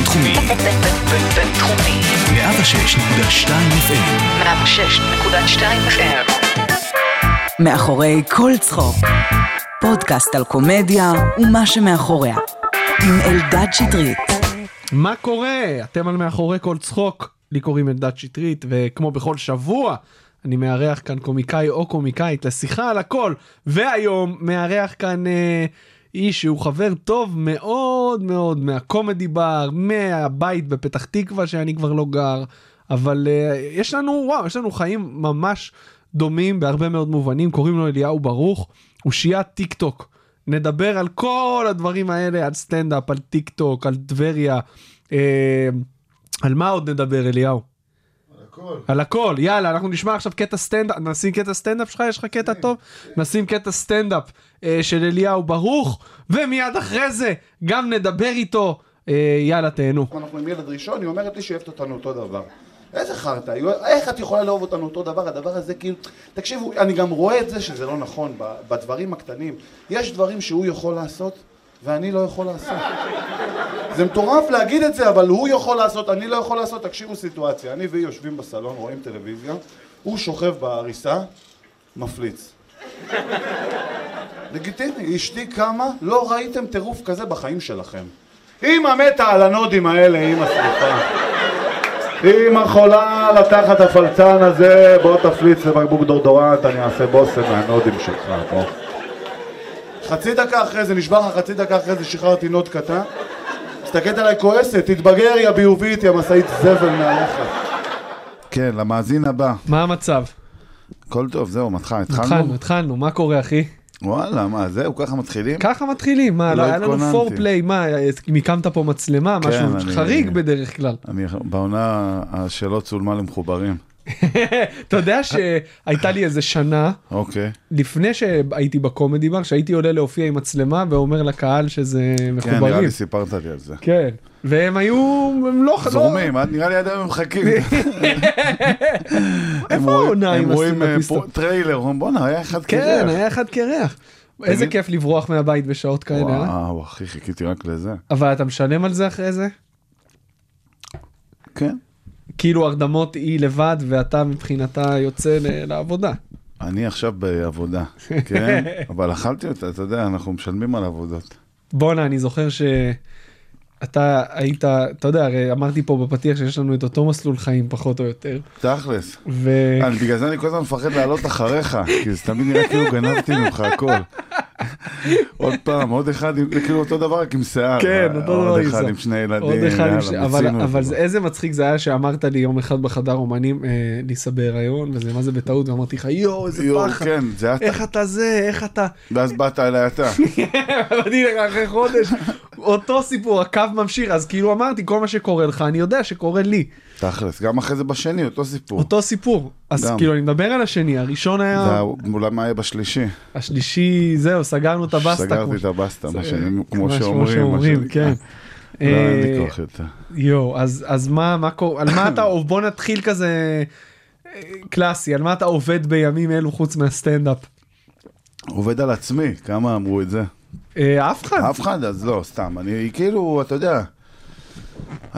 בינתחומי. בינתחומי. 106.2 FM. 106.2 FM. מאחורי כל צחוק. פודקאסט על קומדיה ומה שמאחוריה. עם אלדד שטרית. מה קורה? אתם על מאחורי כל צחוק. לי קוראים אלדד שטרית, וכמו בכל שבוע, אני מארח כאן קומיקאי או קומיקאית לשיחה על הכל. והיום מארח כאן אה, איש שהוא חבר טוב מאוד מאוד מהקומדי בר, מהבית בפתח תקווה שאני כבר לא גר, אבל אה, יש לנו, וואו, יש לנו חיים ממש דומים בהרבה מאוד מובנים. קוראים לו אליהו ברוך, הוא שיעת טיק טוק. נדבר על כל הדברים האלה, על סטנדאפ, על טיק טוק, על טבריה. אה, על מה עוד נדבר אליהו? על הכל, יאללה, אנחנו נשמע עכשיו קטע סטנדאפ, נשים קטע סטנדאפ שלך, יש לך קטע טוב? נשים קטע סטנדאפ אה, של אליהו ברוך, ומיד אחרי זה גם נדבר איתו. אה, יאללה, תהנו. אנחנו עם ילד ראשון, היא אומרת לי שהיא אוהבת אותנו אותו דבר. איזה חרטא, איך את יכולה לאהוב אותנו אותו דבר, הדבר הזה כאילו, תקשיבו, אני גם רואה את זה שזה לא נכון, בדברים הקטנים. יש דברים שהוא יכול לעשות, ואני לא יכול לעשות. זה מטורף להגיד את זה, אבל הוא יכול לעשות, אני לא יכול לעשות. תקשיבו סיטואציה, אני והיא יושבים בסלון, רואים טלוויזיה, הוא שוכב בעריסה, מפליץ. לגיטימי, אשתי קמה, לא ראיתם טירוף כזה בחיים שלכם. אמא מתה על הנאדים האלה, אמא סליחה. אמא חולה לקחת הפלצן הזה, בוא תפליץ לבקבוק דאודורנט, אני אעשה בושם מהנאדים שלך, בוא. חצי דקה אחרי זה, נשבע לך חצי דקה אחרי זה, שחררתי נאד קטן. מסתכלת עליי כועסת, תתבגר יא ביובית, יא משאית זבל מעליך. כן, למאזין הבא. מה המצב? הכל טוב, זהו, מתחיל, התחלנו, התחלנו, מה קורה אחי? וואלה, מה, זהו, ככה מתחילים? ככה מתחילים, מה, לא לא היה לנו. פורפליי, מה, אם הקמת פה מצלמה, משהו כן, אני- חריג בדרך כלל. אני בעונה השאלות צולמה למחוברים. אתה יודע שהייתה לי איזה שנה, אוקיי. לפני שהייתי בקומדי בר, שהייתי עולה להופיע עם מצלמה ואומר לקהל שזה כן, נראה מחוברים. לי סיפרת לי על זה. כן, והם היו, הם לא... זורמים, עד- נראה לי עד היום הם מחכים. איפה העונה עם הם רואים אה, טריילר, אומרים בואנה, היה אחד כן, קרח. היה אחד קרח. איזה כיף לברוח מהבית בשעות כאלה, אה? וואו, אחי, חיכיתי רק לזה. אבל אתה משלם על זה אחרי זה? כן. כאילו הרדמות היא לבד ואתה מבחינתה יוצא לעבודה. אני עכשיו בעבודה, כן? אבל אכלתי אותה, אתה יודע, אנחנו משלמים על עבודות. בואנה, אני זוכר שאתה היית, אתה יודע, הרי אמרתי פה בפתיח שיש לנו את אותו מסלול חיים פחות או יותר. תכלס. ו... אני- בגלל זה אני כל הזמן מפחד לעלות אחריך, כי זה תמיד נראה כאילו גנבתי ממך הכל. עוד פעם, עוד אחד, כאילו אותו דבר רק עם שיער. כן, אותו דבר עוד עם אחד שיער. עם שני ילדים, עוד אחד עם ש... יאללה, אבל, זה. איזה מצחיק זה היה שאמרת לי יום אחד בחדר אומנים, אה, ליסה בהיריון, וזה מה זה בטעות, ואמרתי לך יואו איזה פחד, כן, זה אתה. איך אתה זה, איך אתה, ואז באת אליי אתה. לך אחרי חודש, אותו סיפור, הקו ממשיך, אז כאילו אמרתי, כל מה שקורה לך, אני יודע שקורה לי, תכלס, גם אחרי זה בשני, אותו סיפור. אותו סיפור, אז גם. כאילו אני מדבר על השני, הראשון זה היה, היה- אולי מה יהיה בשלישי? השלישי, זהו, סגרנו את הבסטה, סגרתי את הבסטה, מה זה- שאני- כמו כמו שאומרים. מה שאומרים. כן. לא, אין אה, לי כוח יותר. יואו, אז, אז מה, מה קורה, על מה אתה, בוא נתחיל כזה אה, קלאסי, על מה אתה עובד בימים אלו חוץ מהסטנדאפ? עובד על עצמי, כמה אמרו את זה? אה, אף אחד. אף אחד, אז לא, סתם. אני כאילו, אתה יודע,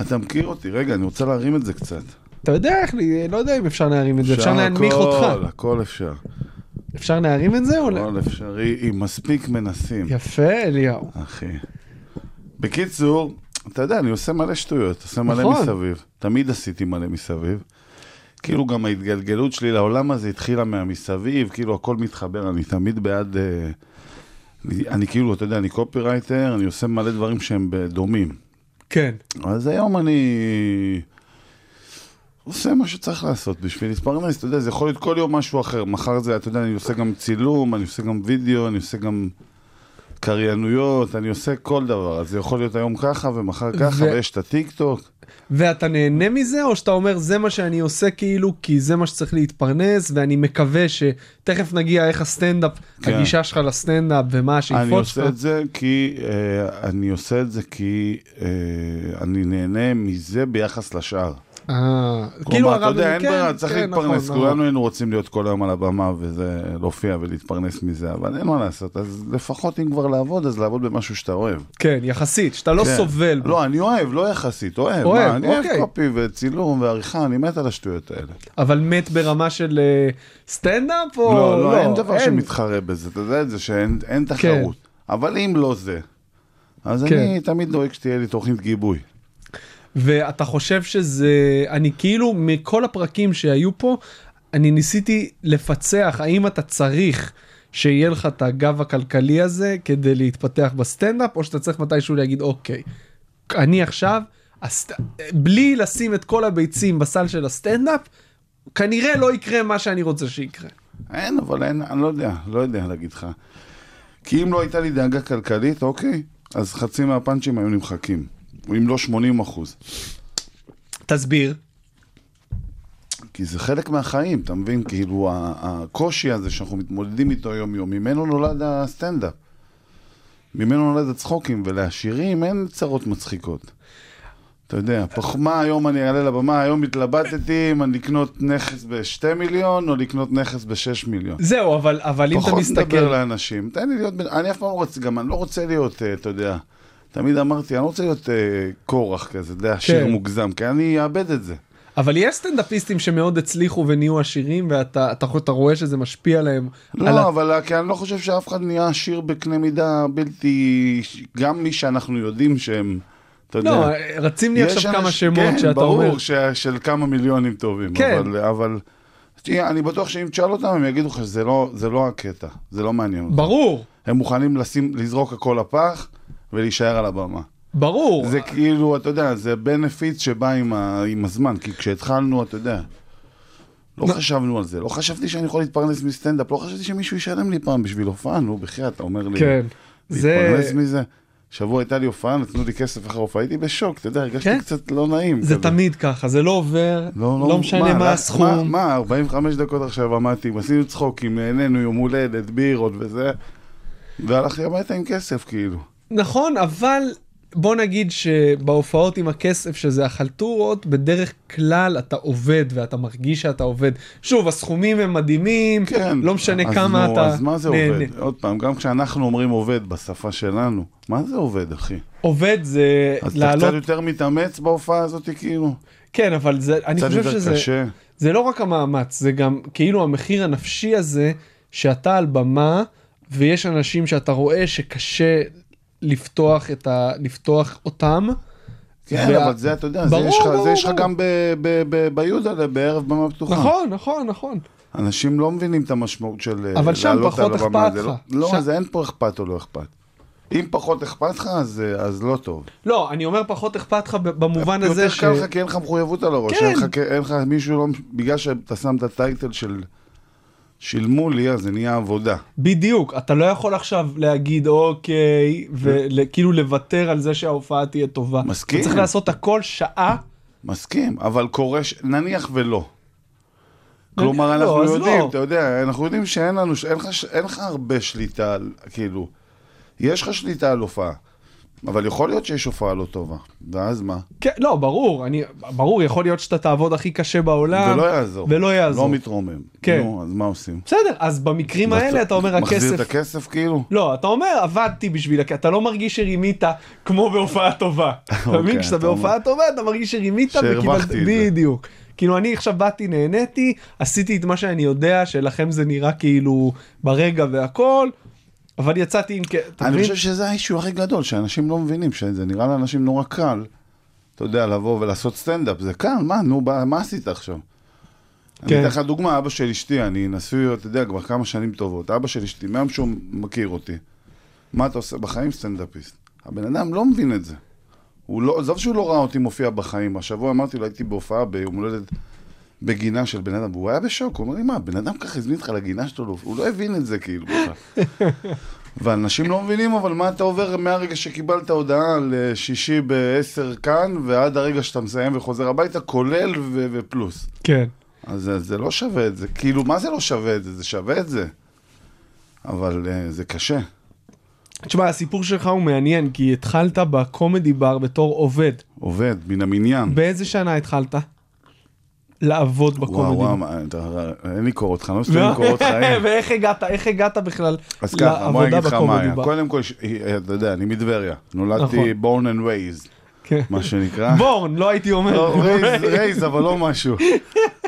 אתה מכיר אותי, רגע, אני רוצה להרים את זה קצת. אתה יודע איך, לא יודע אם אפשר להרים את זה, אפשר להנמיך הכל, אותך. הכל אפשר. אפשר להרים את זה או? הכל אפשרי, אם מספיק מנסים, יפה, אליהו. אחי. בקיצור, אתה יודע, אני עושה מלא שטויות, עושה מלא נכון. מסביב. תמיד עשיתי מלא מסביב. כאילו גם ההתגלגלות שלי לעולם הזה התחילה מהמסביב, כאילו הכל מתחבר, אני תמיד בעד... אה, אני, אני כאילו, אתה יודע, אני קופירייטר, אני עושה מלא דברים שהם דומים. כן. אז היום אני עושה מה שצריך לעשות בשביל להתפרנס, אתה יודע, זה יכול להיות כל יום משהו אחר. מחר זה, אתה יודע, אני עושה גם צילום, אני עושה גם וידאו, אני עושה גם קריינויות, אני עושה כל דבר. אז זה יכול להיות היום ככה ומחר ככה, ו- ויש את ה-TikTok. ואתה נהנה מזה, או שאתה אומר, זה מה שאני עושה כאילו, כי זה מה שצריך להתפרנס, ואני מקווה שתכף נגיע איך הסטנדאפ, כן. הגישה שלך לסטנדאפ ומה אני השאיפות שלך. עושה את זה כי, אה, אני עושה את זה כי אה, אני נהנה מזה ביחס לשאר. אה, כאילו אתה הרב... יודע, אין כן, ברירה, צריך כן, נכון, להתפרנס. נכון. כולנו היינו רוצים להיות כל היום על הבמה וזה, להופיע ולהתפרנס מזה, אבל אין מה לעשות. אז לפחות אם כבר לעבוד, אז לעבוד במשהו שאתה אוהב. כן, יחסית, שאתה לא כן. סובל. לא, אני אוהב, לא יחסית, אוהב. אוהב, אני אוהב אוקיי. קופי וצילום ועריכה, אני מת על השטויות האלה. אבל באמת ברמה של אה, סטנדאפ או... לא, לא, אין דבר שמתחרה בזה, אתה יודע את זה שאין אין תחרות. אבל אם לא זה, אז כן. אני תמיד דואג שתהיה לי תוכנית גיבוי. ואתה חושב שזה... אני כאילו, מכל הפרקים שהיו פה, אני ניסיתי לפצח האם אתה צריך שיהיה לך את הגב הכלכלי הזה כדי להתפתח בסטנדאפ, או שאתה צריך מתישהו להגיד, אוקיי, אני עכשיו, הסט... בלי לשים את כל הביצים בסל של הסטנדאפ, כנראה לא יקרה מה שאני רוצה שיקרה. אין, אבל אין, אני לא יודע, לא יודע להגיד לך. כי אם לא הייתה לי דאגה כלכלית, אוקיי, אז חצי מהפאנצ'ים היו נמחקים. אם לא 80 אחוז. תסביר. כי זה חלק מהחיים, אתה מבין? כאילו, הקושי הזה שאנחנו מתמודדים איתו יום-יום, ממנו נולד הסטנדאפ. ממנו נולד הצחוקים, ולעשירים אין צרות מצחיקות. אתה יודע, פח, מה היום אני אעלה לבמה, היום התלבטתי אם אני לקנות נכס בשתי מיליון, או לקנות נכס בשש מיליון. זהו, אבל, אבל אם אתה פחות מסתכל... מדבר לאנשים, תן לי להיות, אני אף פעם לא רוצה, גם אני לא רוצה להיות, אה, אתה יודע, תמיד אמרתי, אני לא רוצה להיות אה, קורח כזה, אתה יודע, שיר כן. מוגזם, כי אני אאבד את זה. אבל יש סטנדאפיסטים שמאוד הצליחו ונהיו עשירים ואתה אתה, אתה רואה שזה משפיע עליהם. לא, על אבל כי אני לא חושב שאף אחד נהיה עשיר בקנה מידה בלתי... גם מי שאנחנו יודעים שהם, אתה יודע... לא, רצים לי עכשיו כמה שמות כן, שאתה ברור, אומר. ש... של כמה מיליונים טובים, כן. אבל... אבל... תראה, אני בטוח שאם תשאל אותם, הם יגידו לך שזה לא, זה לא הקטע, זה לא מעניין אותם. ברור, הם מוכנים לשים, לזרוק הכל לפח ולהישאר על הבמה. ברור. זה כאילו, אתה יודע, זה בנפיט שבא עם, ה... עם הזמן, כי כשהתחלנו, אתה יודע, לא חשבנו על זה, לא חשבתי שאני יכול להתפרנס מסטנדאפ, לא חשבתי שמישהו ישלם לי פעם בשביל הופעה, נו, בחייאת, אתה אומר לי, כן. זה... להתפרנס מזה. שבוע הייתה לי הופעה, נתנו לי כסף אחרי הופעה, הייתי בשוק, אתה יודע, הרגשתי כן? קצת לא נעים. זה כזה. תמיד ככה, זה לא עובר, לא משנה מה לך- הסכום. מה, מה, 45 דקות עכשיו עמדתי, עשינו צחוקים, נהנינו, יום הולדת, בירות וזה, והלכתי הביתה עם כסף, כאילו. נכון, אבל בוא נגיד שבהופעות עם הכסף שזה החלטורות, בדרך כלל אתה עובד ואתה מרגיש שאתה עובד. שוב, הסכומים הם מדהימים, כן. לא משנה אז כמה נו, אתה אז מה זה נהנה. עובד? עוד פעם, גם כשאנחנו אומרים עובד בשפה שלנו, מה זה עובד, אחי? עובד זה אז אתה לעלות, קצת יותר מתאמץ בהופעה הזאת, כאילו? כן, אבל זה, אני חושב יותר שזה, קשה. זה לא רק המאמץ, זה גם כאילו המחיר הנפשי הזה, שאתה על במה, ויש אנשים שאתה רואה שקשה לפתוח את ה... לפתוח אותם. כן, וה- אבל זה, אתה יודע, זה ברור, יש לך- ברור, זה יש לך. גם ב- ב- ב- ביודלה, בערב במה פתוחה. נכון, נכון, נכון. אנשים לא מבינים את המשמעות של אה, אבל שם לעלות פחות על הבמה, אכפת זה לא- לך. לא, שם- אז אין פה אכפת או לא אכפת. אם פחות אכפת לך, אז אה, אז לא טוב. לא, אני אומר פחות אכפת לך במובן הזה יותר ש... קל לך כי אין לך מחויבות על הראש. כן. אין לך- אין לך מישהו, לא- בגלל שאתה שם את הטייטל של שילמו לי, אז זה נהיה עבודה. בדיוק, אתה לא יכול עכשיו להגיד אוקיי, וכאילו לוותר על זה שההופעה תהיה טובה. מסכים. אתה צריך לעשות הכל שעה. מסכים, אבל קורה, ש- נניח ולא. כלומר, לא, אנחנו אז יודעים, לא. אתה יודע, אנחנו יודעים שאין לנו, אין לך, אין לך הרבה שליטה, כאילו, יש לך שליטה על הופעה, אבל יכול להיות שיש הופעה לא טובה, ואז מה? כן, לא, ברור, אני, ברור, יכול להיות שאתה תעבוד הכי קשה בעולם. ולא יעזור. ולא יעזור. לא מתרומם. כן. נו, אז מה עושים? בסדר, אז במקרים האלה אתה אומר מחזיר את הכסף... הכסף כאילו? לא, אתה אומר עבדתי בשביל הכסף, אתה לא מרגיש שרימית כמו בהופעה טובה. אתה מבין? אוקיי, כשאתה אתה בהופעה טובה אתה מרגיש שרימית שהרווחתי את זה. בדיוק. כאילו אני עכשיו באתי, נהניתי, עשיתי את מה שאני יודע, שלכם זה נראה כאילו ברגע והכל, אבל יצאתי עם... אני? חושב שזה האישו הכי גדול, שאנשים לא מבינים, שזה נראה לאנשים נורא קל, אתה יודע, לבוא ולעשות סטנדאפ, זה קל, מה, נו, מה מה עשית עכשיו? אני כן. אתן לך דוגמה, אבא של אשתי, אני נשוי, אתה יודע, כבר כמה שנים טובות, אבא של אשתי, מהיום שהוא מכיר אותי, מה אתה עושה בחיים סטנדאפיסט? הבן אדם לא מבין את זה. הוא לא, עזוב שהוא לא ראה אותי מופיע בחיים, השבוע אמרתי לו, הייתי בהופעה ביום הולדת בגינה של בן אדם, והוא היה בשוק, הוא אומר לי, מה, בן אדם ככה הזמין אותך לגינה שלו, הוא לא הבין את זה כאילו בכלל. ואנשים לא מבינים, אבל מה אתה עובר מהרגע שקיבלת הודעה לשישי ב-10 כאן, ועד הרגע שאתה מסיים וחוזר הביתה, כולל ו- ופלוס. כן. אז זה, זה לא שווה את זה. כאילו, מה זה לא שווה את זה? זה שווה את זה. אבל uh, זה קשה. תשמע, הסיפור שלך הוא מעניין, כי התחלת בקומדי בר בתור עובד. עובד, מן המניין. באיזה שנה התחלת? לעבוד וואו, בקומדי? וואו, אתה- אין לי קורות חיים, לא סתם לי קורות חיים. ואיך הגעת, איך הגעת בכלל אז ככה, בוא אני אגיד לך מה היה. קודם כל, אתה יודע, אני מטבריה. נולדתי נכון. born and raised, כן. מה שנקרא. בורן, לא הייתי אומר. לא, רייז, רייז, אבל לא משהו.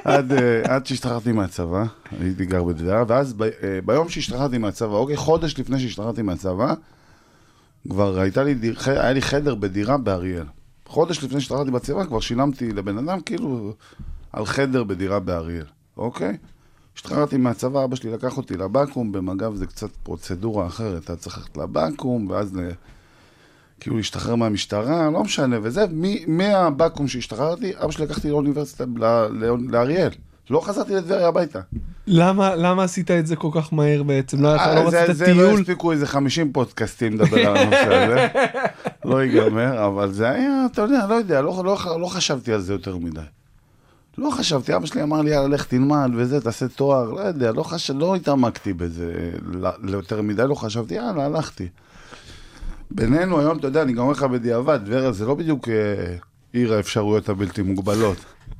עד, אה, עד שהשתחררתי מהצבא, הייתי גר בדירה, ואז אה, ביום שהשתחררתי מהצבא, אוקיי, חודש לפני שהשתחררתי מהצבא, כבר הייתה לי, היה לי חדר בדירה באריאל. חודש לפני שהשתחררתי בצבא, כבר שילמתי לבן אדם כאילו על חדר בדירה באריאל, אוקיי? השתחררתי מהצבא, אבא שלי לקח אותי לבקו"ם, במג"ב זה קצת פרוצדורה אחרת, אתה צריך ללכת לבקו"ם, ואז ל... כאילו להשתחרר מהמשטרה, לא משנה, וזה, מ- מהבקו"ם שהשתחררתי, אבא שלי לקחתי לאוניברסיטה, ל- ל- לאריאל. לא חזרתי לטבריה הביתה. למה, למה עשית את זה כל כך מהר בעצם? לא, אתה לא אה, זה- רצית זה לא טיול? הספיקו איזה 50 פודקאסטים לדבר על הנושא הזה. לא ייגמר, אבל זה היה, אתה יודע, לא יודע, לא, לא, לא חשבתי על זה יותר מדי. לא חשבתי, אבא שלי אמר לי, יאללה, לך תלמד וזה, תעשה תואר, לא יודע, לא, חש... לא התעמקתי בזה ליותר מדי, לא חשבתי, יאללה, הלכתי. בינינו היום, אתה יודע, אני גם אומר לך בדיעבד, טבריה זה לא בדיוק אה, עיר האפשרויות הבלתי מוגבלות.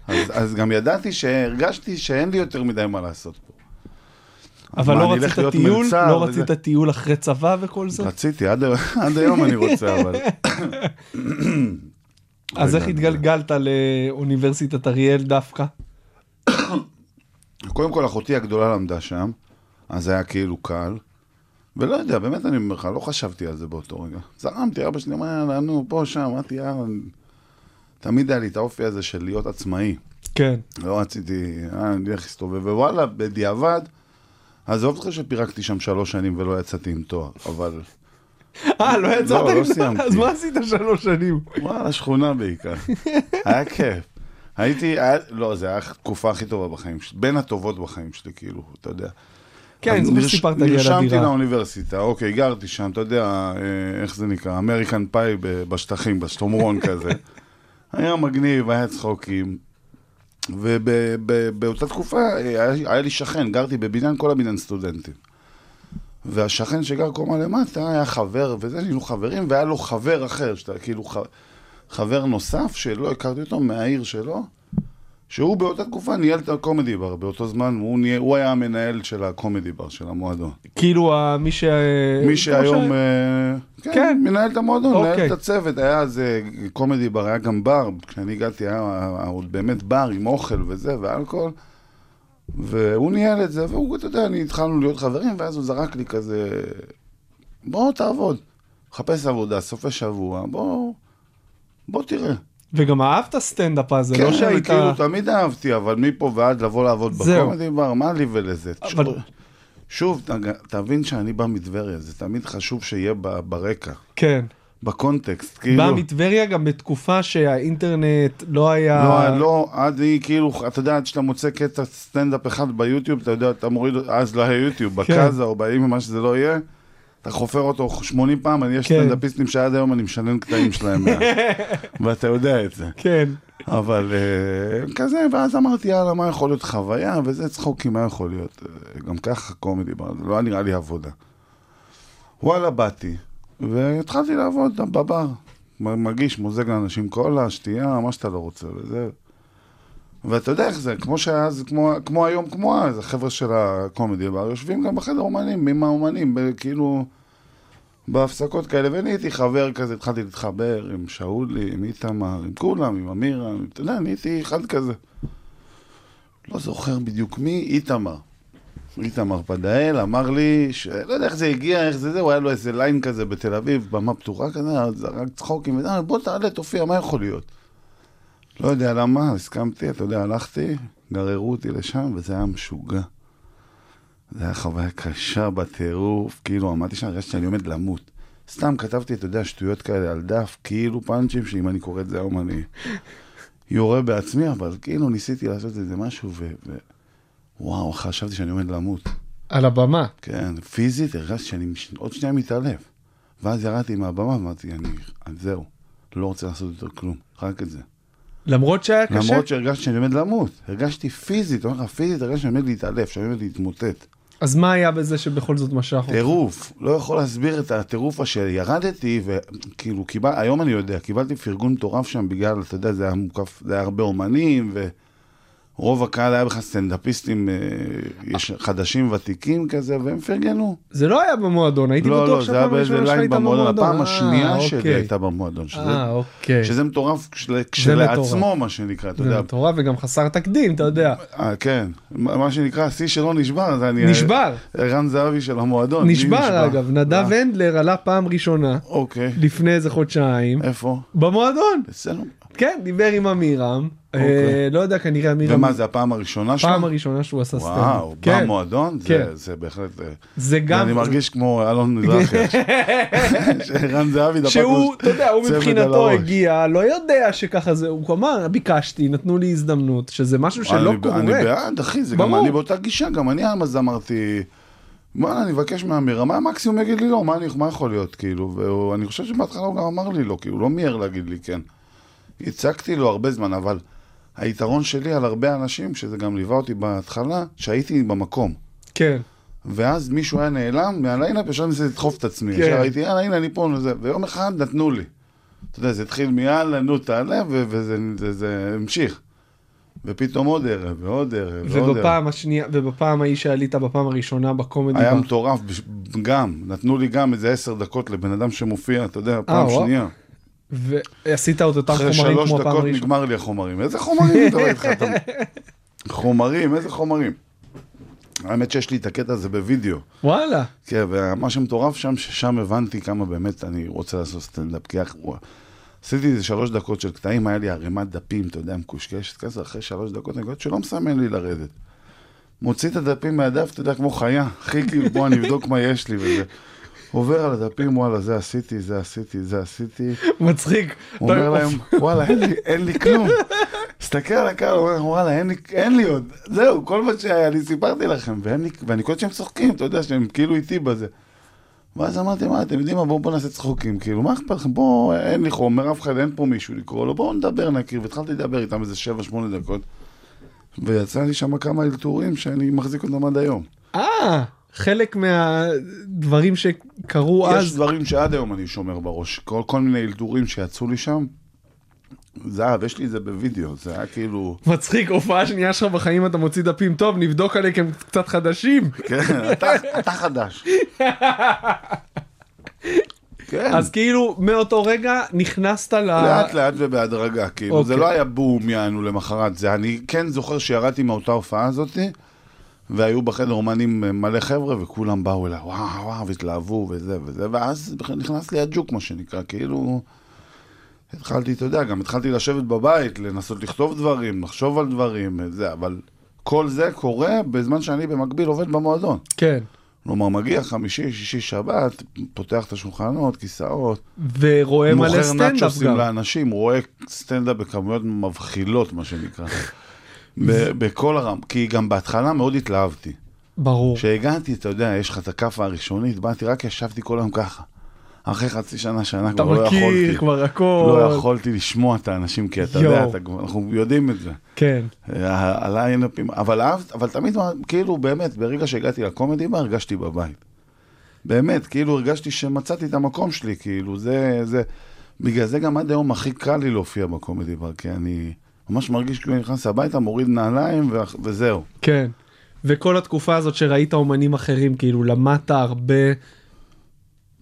אז, אז גם ידעתי שהרגשתי שאין לי יותר מדי מה לעשות פה. אבל לא רצית טיול? לא? רצית טיול אחרי צבא וכל זה? רציתי, עד, עד היום אני רוצה, אבל... אז איך התגלגלת לאוניברסיטת אריאל דווקא? קודם כל, אחותי הגדולה למדה שם, אז היה כאילו קל. ולא יודע, באמת אני אומר לך, לא חשבתי על זה באותו רגע. זרמתי, אבא שלי אמר, יאללה, נו, פה, שם, אמרתי, יאללה. תמיד היה לי את האופי הזה של להיות עצמאי. כן. לא רציתי, אה, אני אלך להסתובב, ווואלה, בדיעבד, עזוב אותך שפירקתי שם שלוש שנים ולא יצאתי עם תואר, אבל אה, לא יצאת לא, לא זה? סיימתי. אז מה עשית שלוש שנים? וואלה, שכונה בעיקר. היה כיף. הייתי, לא, זה היה התקופה הכי טובה בחיים שלי, בין הטובות בחיים שלי, כאילו, אתה יודע. כן, נרש- שסיפרת לי על נרשמתי הדירה. לאוניברסיטה, אוקיי, גרתי שם, אתה יודע, אה, איך זה נקרא, אמריקן פאי בשטחים, בשטומרון כזה. היה מגניב, היה צחוקים. ובאותה תקופה אה, היה לי שכן, גרתי בבניין, כל הבניין סטודנטים. והשכן שגר קומה למטה היה חבר, וזה, היינו חברים, והיה לו חבר אחר, שאתה כאילו ח, חבר נוסף שלא הכרתי אותו מהעיר שלו, שהוא באותה תקופה ניהל את הקומדי בר, באותו זמן הוא, ניהל, הוא היה המנהל של הקומדי בר, של המועדון. כאילו מי ש... מי שהיום, אה, כן, כן. מנהל את המועדון, מנהל אוקיי. את הצוות, היה אז אה, קומדי בר, היה גם בר, כשאני הגעתי היה היה עוד באמת בר עם אוכל וזה, ואלכוהול, והוא ניהל את זה, והוא, אתה יודע, אני התחלנו להיות חברים, ואז הוא זרק לי כזה, בוא תעבוד, חפש עבודה, סופי שבוע, בוא, בוא תראה. וגם אהבת סטנדאפ אז, זה כן, לא שהיית... כאילו, תמיד אהבתי, אבל מפה ועד לבוא לעבוד. בקומדי בר, מה לי ולזה? אבל- שוב, שוב, תבין שאני בא מטבריה, זה תמיד חשוב שיהיה ברקע, כן. בקונטקסט, בא כאילו. מטבריה גם בתקופה שהאינטרנט לא היה... לא, לא, עד היא כאילו, אתה יודע, עד שאתה מוצא קטע סטנדאפ אחד ביוטיוב, אתה יודע, אתה מוריד, אז לא היה יוטיוב, כן. בקאזה או באימא, מה שזה לא יהיה, אתה חופר אותו 80 פעם, אני יש כן. סטנדאפיסטים שעד היום אני משנן קטעים שלהם, ואתה יודע את זה. כן. אבל אה, כזה, ואז אמרתי, יאללה, מה יכול להיות חוויה, וזה צחוקים, מה יכול להיות? אה, גם ככה קומדי, לא נראה לי עבודה. וואלה, באתי, והתחלתי לעבוד בבר. מ- מגיש, מוזג לאנשים קולה, שתייה, מה שאתה לא רוצה, וזה. ואתה יודע איך זה, כמו שאז, כמו, כמו היום, כמו אז, החבר'ה של הקומדי בר יושבים גם בחדר אומנים, עם האומנים, כאילו, בהפסקות כאלה, ונהייתי חבר כזה, התחלתי להתחבר עם שאולי, עם איתמר, עם כולם, עם אמירה, אתה יודע, נהייתי אחד כזה. לא זוכר בדיוק מי, איתמר. איתמר פדאל אמר לי, שלא יודע איך זה הגיע, איך זה זה, הוא היה לו איזה ליין כזה בתל אביב, במה פתוחה כזה, זרק צחוקים, בוא תעלה, תופיע, מה יכול להיות? לא יודע למה, הסכמתי, אתה יודע, הלכתי, גררו אותי לשם, וזה היה משוגע. זה היה חוויה קשה בטירוף, כאילו עמדתי שם, הרגשתי שאני עומד למות. סתם כתבתי, אתה יודע, שטויות כאלה על דף, כאילו פאנצ'ים, שאם אני קורא את זה היום אני יורה בעצמי, אבל כאילו ניסיתי לעשות איזה משהו, ו... ו... וואו, חשבתי שאני עומד למות. על הבמה. כן, פיזית הרגשתי שאני מש... עוד שנייה מתעלף. ואז ירדתי מהבמה ואמרתי, אני, אני זהו, לא רוצה לעשות יותר כלום, רק את זה. למרות שהיה קשה? למרות שהרגשתי שאני עומד למות, הרגשתי פיזית, אומר לך, פיזית הרגשתי שאני עומד להתעלף, שאני עומד להתמוטט. אז מה היה בזה שבכל זאת משך אותך? טירוף, לא יכול להסביר את הטירוף אשר ירדתי, וכאילו, קיבל, היום אני יודע, קיבלתי פרגון מטורף שם בגלל, אתה יודע, זה היה מוקף, זה היה הרבה אומנים, ו... רוב הקהל היה בכלל סטנדאפיסטים אה, יש חדשים ותיקים כזה, והם פרגנו. זה לא היה במועדון, הייתי לא, בטוח לא, זה שהפעם הראשונה שלך הייתה במועדון. הפעם אה, השנייה שלי אוקיי. הייתה במועדון, שזה- אה, אוקיי. שזה מטורף כשל- מטורף. כשלעצמו, מה שנקרא, אתה זה יודע. מטורף וגם חסר תקדים, אתה יודע. אה, כן, מה שנקרא, השיא שלא נשבר, זה אני... נשבר. ערן זהבי של המועדון. נשבר אגב, נדב אה, הנדלר עלה פעם ראשונה, אוקיי, לפני איזה חודשיים, איפה? במועדון. אצלנו. כן, דיבר עם עמירם. אה, אוקיי. לא יודע, כנראה עמירם... ומה, זה הפעם הראשונה שלו? פעם הראשונה שהוא עשה סטנדאפ. וואו, כן, במועדון? זה- כן. זה בהחלט... אה, זה גם... אני מרגיש כמו אלון מזרחי. שערן זהבי דפק שהוא, אתה יודע, הוא מבחינתו. הגיע, לא יודע שככה זה, הוא אמר, ביקשתי, נתנו לי הזדמנות, שזה משהו שלא קורה. אני בעד, אחי, זה גם. אני באותה גישה, גם אני אז אמרתי, וואלה, אני אבקש מאמירה, מה המקסימום יגיד לי לא, מה אני- מה יכול להיות, כאילו, ואני חושב שבהתחלה הוא גם אמר לי לא, כי הוא לא מיהר להגיד לי כן. הצגתי לו הרבה זמן, אבל היתרון שלי על הרבה אנשים, שזה גם ליווה אותי בהתחלה, שהייתי במקום. כן, ואז מישהו היה נעלם מהליינאפ, ישר ניסיתי לדחוף את עצמי. כן. ישר הייתי, יאללה, הנה, אני פה, וזה. ויום אחד נתנו לי. אתה יודע, זה התחיל מיאללה, נו, תעלה, ו- וזה זה, זה המשיך. ופתאום עוד ערב, ועוד ערב, ועוד ערב. ובפעם השנייה, ובפעם ההיא שעלית בפעם הראשונה בקומדי היה. מטורף, גם, נתנו לי גם איזה עשר דקות לבן אדם שמופיע, אתה יודע, פעם וואו. שנייה. ועשית את אותם אחרי חומרים שלוש כמו הפעם דקות הראשונה. נגמר לי החומרים. איזה חומרים אתה רואה איתך? אתה- חומרים, איזה חומרים. האמת שיש לי את הקטע הזה בווידאו. וואלה, כן, ומה שמטורף שם, ששם הבנתי כמה באמת אני רוצה לעשות סטנדאפ. כי עשיתי איזה שלוש דקות של קטעים, היה לי ערימת דפים, אתה יודע, מקושקשת כזה, אחרי שלוש דקות אני שלא מסמן לי לרדת. מוציא את הדפים מהדף, אתה יודע, כמו חיה. אחי, כאילו, בוא אני אבדוק מה יש לי וזה. עובר על הדפים, וואלה, זה עשיתי, זה עשיתי, זה עשיתי. מצחיק. הוא אומר להם, וואלה, אין לי, אין לי כלום. מסתכל על הקהל, הוא אומר, וואלה, אין לי, אין לי עוד. זהו, כל מה שהיה לי, סיפרתי לכם, ואין לי, ואני קולט שהם צוחקים, אתה יודע, שהם כאילו איתי בזה. ואז אמרתי, מה, אתם יודעים מה, בואו בוא נעשה צחוקים, כאילו, מה אכפת לכם, בואו, אין לי חומר, אף אחד, אין פה מישהו לקרוא לו, בואו נדבר, נכיר, והתחלתי לדבר איתם איזה 7-8 דקות, ויצא לי שם כמה אלתורים שאני מחזיק אותם עד היום. אה, חלק מהדברים שקרו יש אז. דברים שעד היום אני שומר בראש, כל, כל מיני אלתורים שיצאו לי שם, זהב, יש לי את זה בווידאו, זה היה כאילו... מצחיק, הופעה שנייה שלך בחיים אתה מוציא דפים טוב, נבדוק עליהם קצת חדשים. כן, אתה, אתה חדש. כן, אז כאילו מאותו רגע נכנסת ל... לאט לאט ובהדרגה, כאילו, זה אוקיי. לא היה בום יענו למחרת, זה אני כן זוכר שירדתי מאותה הופעה הזאתי, והיו בחדר אומנים מלא חבר'ה, וכולם באו אליי, וואו, וואו, והתלהבו וזה וזה, ואז נכנס לי הג'וק, מה שנקרא, כאילו... התחלתי, אתה יודע, גם התחלתי לשבת בבית, לנסות לכתוב דברים, לחשוב על דברים, זה, אבל כל זה קורה בזמן שאני במקביל עובד במועדון. כן. כלומר, מגיע חמישי, שישי, שבת, פותח את השולחנות, כיסאות, ורואה מלא מוכר סטנדאפ נאצ'וסים גם. לאנשים, רואה סטנדאפ בכמויות מבחילות, מה שנקרא. ב- בכל הרם, כי גם בהתחלה מאוד התלהבתי. ברור. כשהגעתי, אתה יודע, יש לך את הכאפה הראשונית, באתי, רק ישבתי כל היום ככה. אחרי חצי שנה, שנה אתה כבר לא יכולתי. מכיר כבר הכל. לא יכולתי לשמוע את האנשים, כי אתה יודע, יואו. אתה, אנחנו יודעים את זה. כן. ה- הליינאפים, אבל אהבת, אבל תמיד, כאילו, באמת, ברגע שהגעתי לקומדי בר, הרגשתי בבית. באמת, כאילו, הרגשתי שמצאתי את המקום שלי, כאילו, זה, זה... בגלל זה גם עד היום הכי קל לי להופיע בקומדי בר, כי אני ממש מרגיש כאילו נכנס הביתה, מוריד נעליים ו- וזהו. כן. וכל התקופה הזאת שראית אומנים אחרים, כאילו למדת הרבה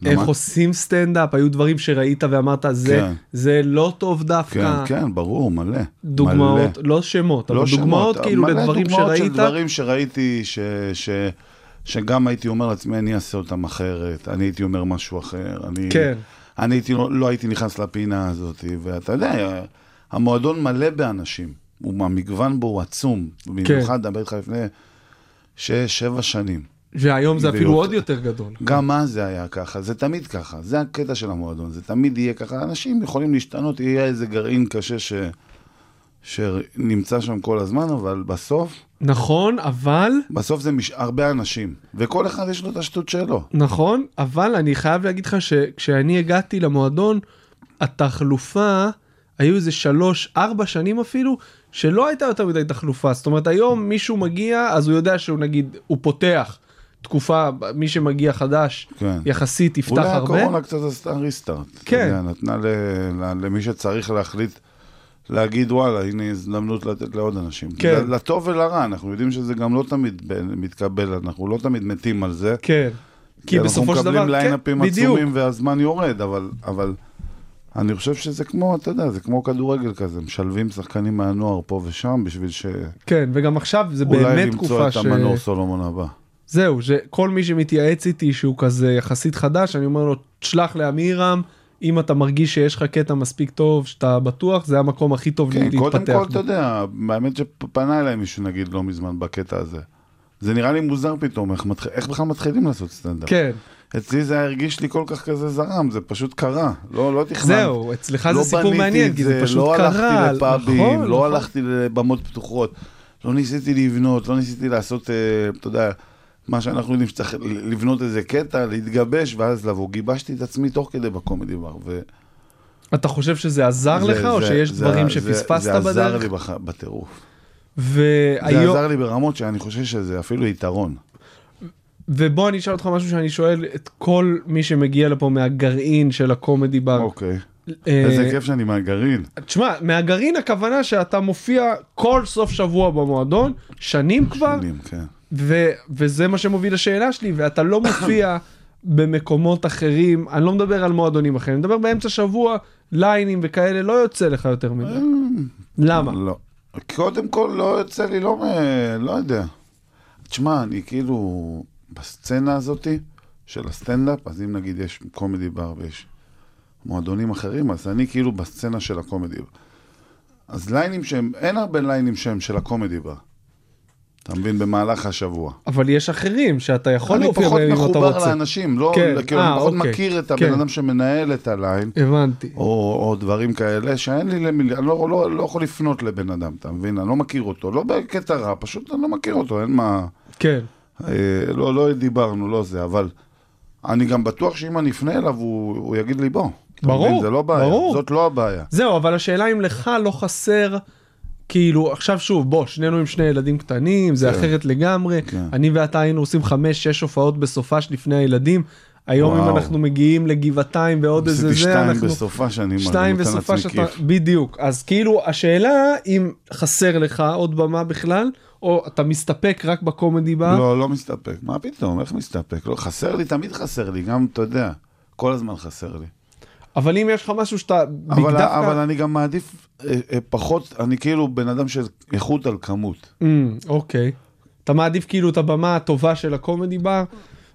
איך למד- עושים סטנדאפ, היו דברים שראית ואמרת, זה, כן. זה לא טוב כן, דווקא. כן, ברור, מלא. דוגמאות, מלא. לא שמות, אבל לא דוגמאות שמות, כאילו מלא לדברים דוגמאות של שראית. דברים שראיתי, ש, ש, שגם הייתי אומר לעצמי, אני אעשה אותם אחרת, אני הייתי אומר משהו אחר, אני, כן. אני הייתי, לא, לא הייתי נכנס לפינה הזאת, ואתה יודע, המועדון מלא באנשים, המגוון בו הוא עצום, במיוחד, דבר איתך לפני שש, שבע שנים. והיום זה אפילו. עוד יותר גדול. גם אז זה היה ככה, זה תמיד ככה, זה הקטע של המועדון, זה תמיד יהיה ככה, אנשים יכולים להשתנות, יהיה איזה גרעין קשה ש... שנמצא שם כל הזמן, אבל בסוף, נכון, אבל, בסוף זה מש... הרבה אנשים, וכל אחד יש לו את השטות שלו. נכון, אבל אני חייב להגיד לך שכשאני הגעתי למועדון, התחלופה, היו איזה שלוש, ארבע שנים אפילו, שלא הייתה יותר מדי תחלופה. זאת אומרת, היום מישהו מגיע, אז הוא יודע שהוא נגיד, הוא פותח תקופה, מי שמגיע חדש, כן. יחסית יפתח אולי הרבה. הקורונה קצת עשתה ריסטארט. כן. נתנה ל... ל... למי שצריך להחליט להגיד וואלה, הנה הזדמנות לתת לעוד אנשים. כן. לטוב ולרע, אנחנו יודעים שזה גם לא תמיד מתקבל, אנחנו לא תמיד מתים על זה. כן. כי בסופו של אנחנו דבר, מקבלים ליינאפים כן. עצומים והזמן יורד, אבל, אבל אני חושב שזה כמו, אתה יודע, זה כמו כדורגל כזה, משלבים שחקנים מהנוער פה ושם בשביל שאולי כן, וגם עכשיו זה באמת למצוא תקופה את ש... המנור סולומון הבא. זהו, שכל מי שמתייעץ איתי שהוא כזה יחסית חדש, אני אומר לו, תשלח לעמירם, אם אתה מרגיש שיש לך קטע מספיק טוב, שאתה בטוח, זה המקום הכי טוב כן, להתפתח. קודם כל, בו. אתה יודע, האמת שפנה אליי מישהו, נגיד, לא מזמן בקטע הזה. זה נראה לי מוזר פתאום, איך, מתח... איך בכלל מתחילים לעשות סטנדאפ? כן, אצלי זה הרגיש לי כל כך כזה זרם, זה פשוט קרה, לא, לא תכננתי. זהו, אצלך לא זה סיפור מעניין, כי זה פשוט לא קרה. הלכתי לפאבים, נכון, לא נכון. הלכתי לבמות פתוחות, לא ניסיתי לבנות, לא ניסיתי לעשות, אה, אתה יודע, מה שאנחנו יודעים שצריך לבנות איזה קטע, להתגבש ואז לבוא. גיבשתי את עצמי תוך כדי בקומדי בר. ו... אתה חושב שזה עזר זה- לך, או זה- שיש זה- דברים זה- שפספסת זה עזר בדרך? לי בח... בטירוף. זה והיום, עזר לי ברמות שאני חושב שזה אפילו יתרון. ובוא אני אשאל אותך משהו שאני שואל את כל מי שמגיע לפה מהגרעין של הקומדי בר. אוקיי. אה, איזה כיף שאני מהגרעין. תשמע, מהגרעין הכוונה שאתה מופיע כל סוף שבוע במועדון, שנים כבר, שנים, כן. ו- וזה מה שמוביל לשאלה שלי, ואתה לא מופיע במקומות אחרים, אני לא מדבר על מועדונים אחרים, אני מדבר באמצע שבוע, ליינים וכאלה, לא יוצא לך יותר מדי. למה? לא. קודם כל לא יוצא לי, לא, לא יודע. תשמע, אני כאילו בסצנה הזאתי של הסטנדאפ, אז אם נגיד יש קומדי בר ויש מועדונים אחרים, אז אני כאילו בסצנה של הקומדי בר. אז ליינים שהם, אין הרבה ליינים שהם של הקומדי בר. אתה מבין? במהלך השבוע. אבל יש אחרים שאתה יכול אני להופיע פחות בהם אם אתה מחובר רוצה. לאנשים, לא, כן, כאילו, אה, אני פחות אוקיי. מכיר את הבן כן. אדם שמנהל את הליין. הבנתי. או, או דברים כאלה, שאין לי למי, אני לא, לא, לא יכול לפנות לבן אדם, אתה מבין? אני לא מכיר אותו, לא בקטע רע, פשוט אני לא מכיר אותו, אין מה... כן. אה, לא, לא דיברנו, לא זה, אבל אני גם בטוח שאם אני אפנה אליו, הוא, הוא יגיד לי בוא. ברור, מבין? זה לא בעיה, ברור. זאת לא הבעיה. זהו, אבל השאלה אם לך לא חסר, כאילו, עכשיו שוב, בוא, שנינו עם שני ילדים קטנים, זה כן. אחרת לגמרי. כן. אני ואתה היינו עושים חמש, שש הופעות בסופש לפני הילדים. היום אם וואו. אנחנו מגיעים לגבעתיים ועוד איזה עשיתי זה, שתיים אנחנו... בסופה שאני שתיים בסופה שאתה... כיף. בדיוק. אז כאילו, השאלה אם חסר לך עוד במה בכלל, או אתה מסתפק רק בקומדי בר. לא, לא מסתפק. מה פתאום, איך מסתפק? לא, חסר לי, תמיד חסר לי, גם, אתה יודע, כל הזמן חסר לי. אבל אם יש לך משהו שאתה... אבל, דווקא- אבל אני גם מעדיף אה, אה, פחות, אני כאילו בן אדם של איכות על כמות. Mm, אוקיי. אתה מעדיף כאילו את הבמה הטובה של הקומדי בר,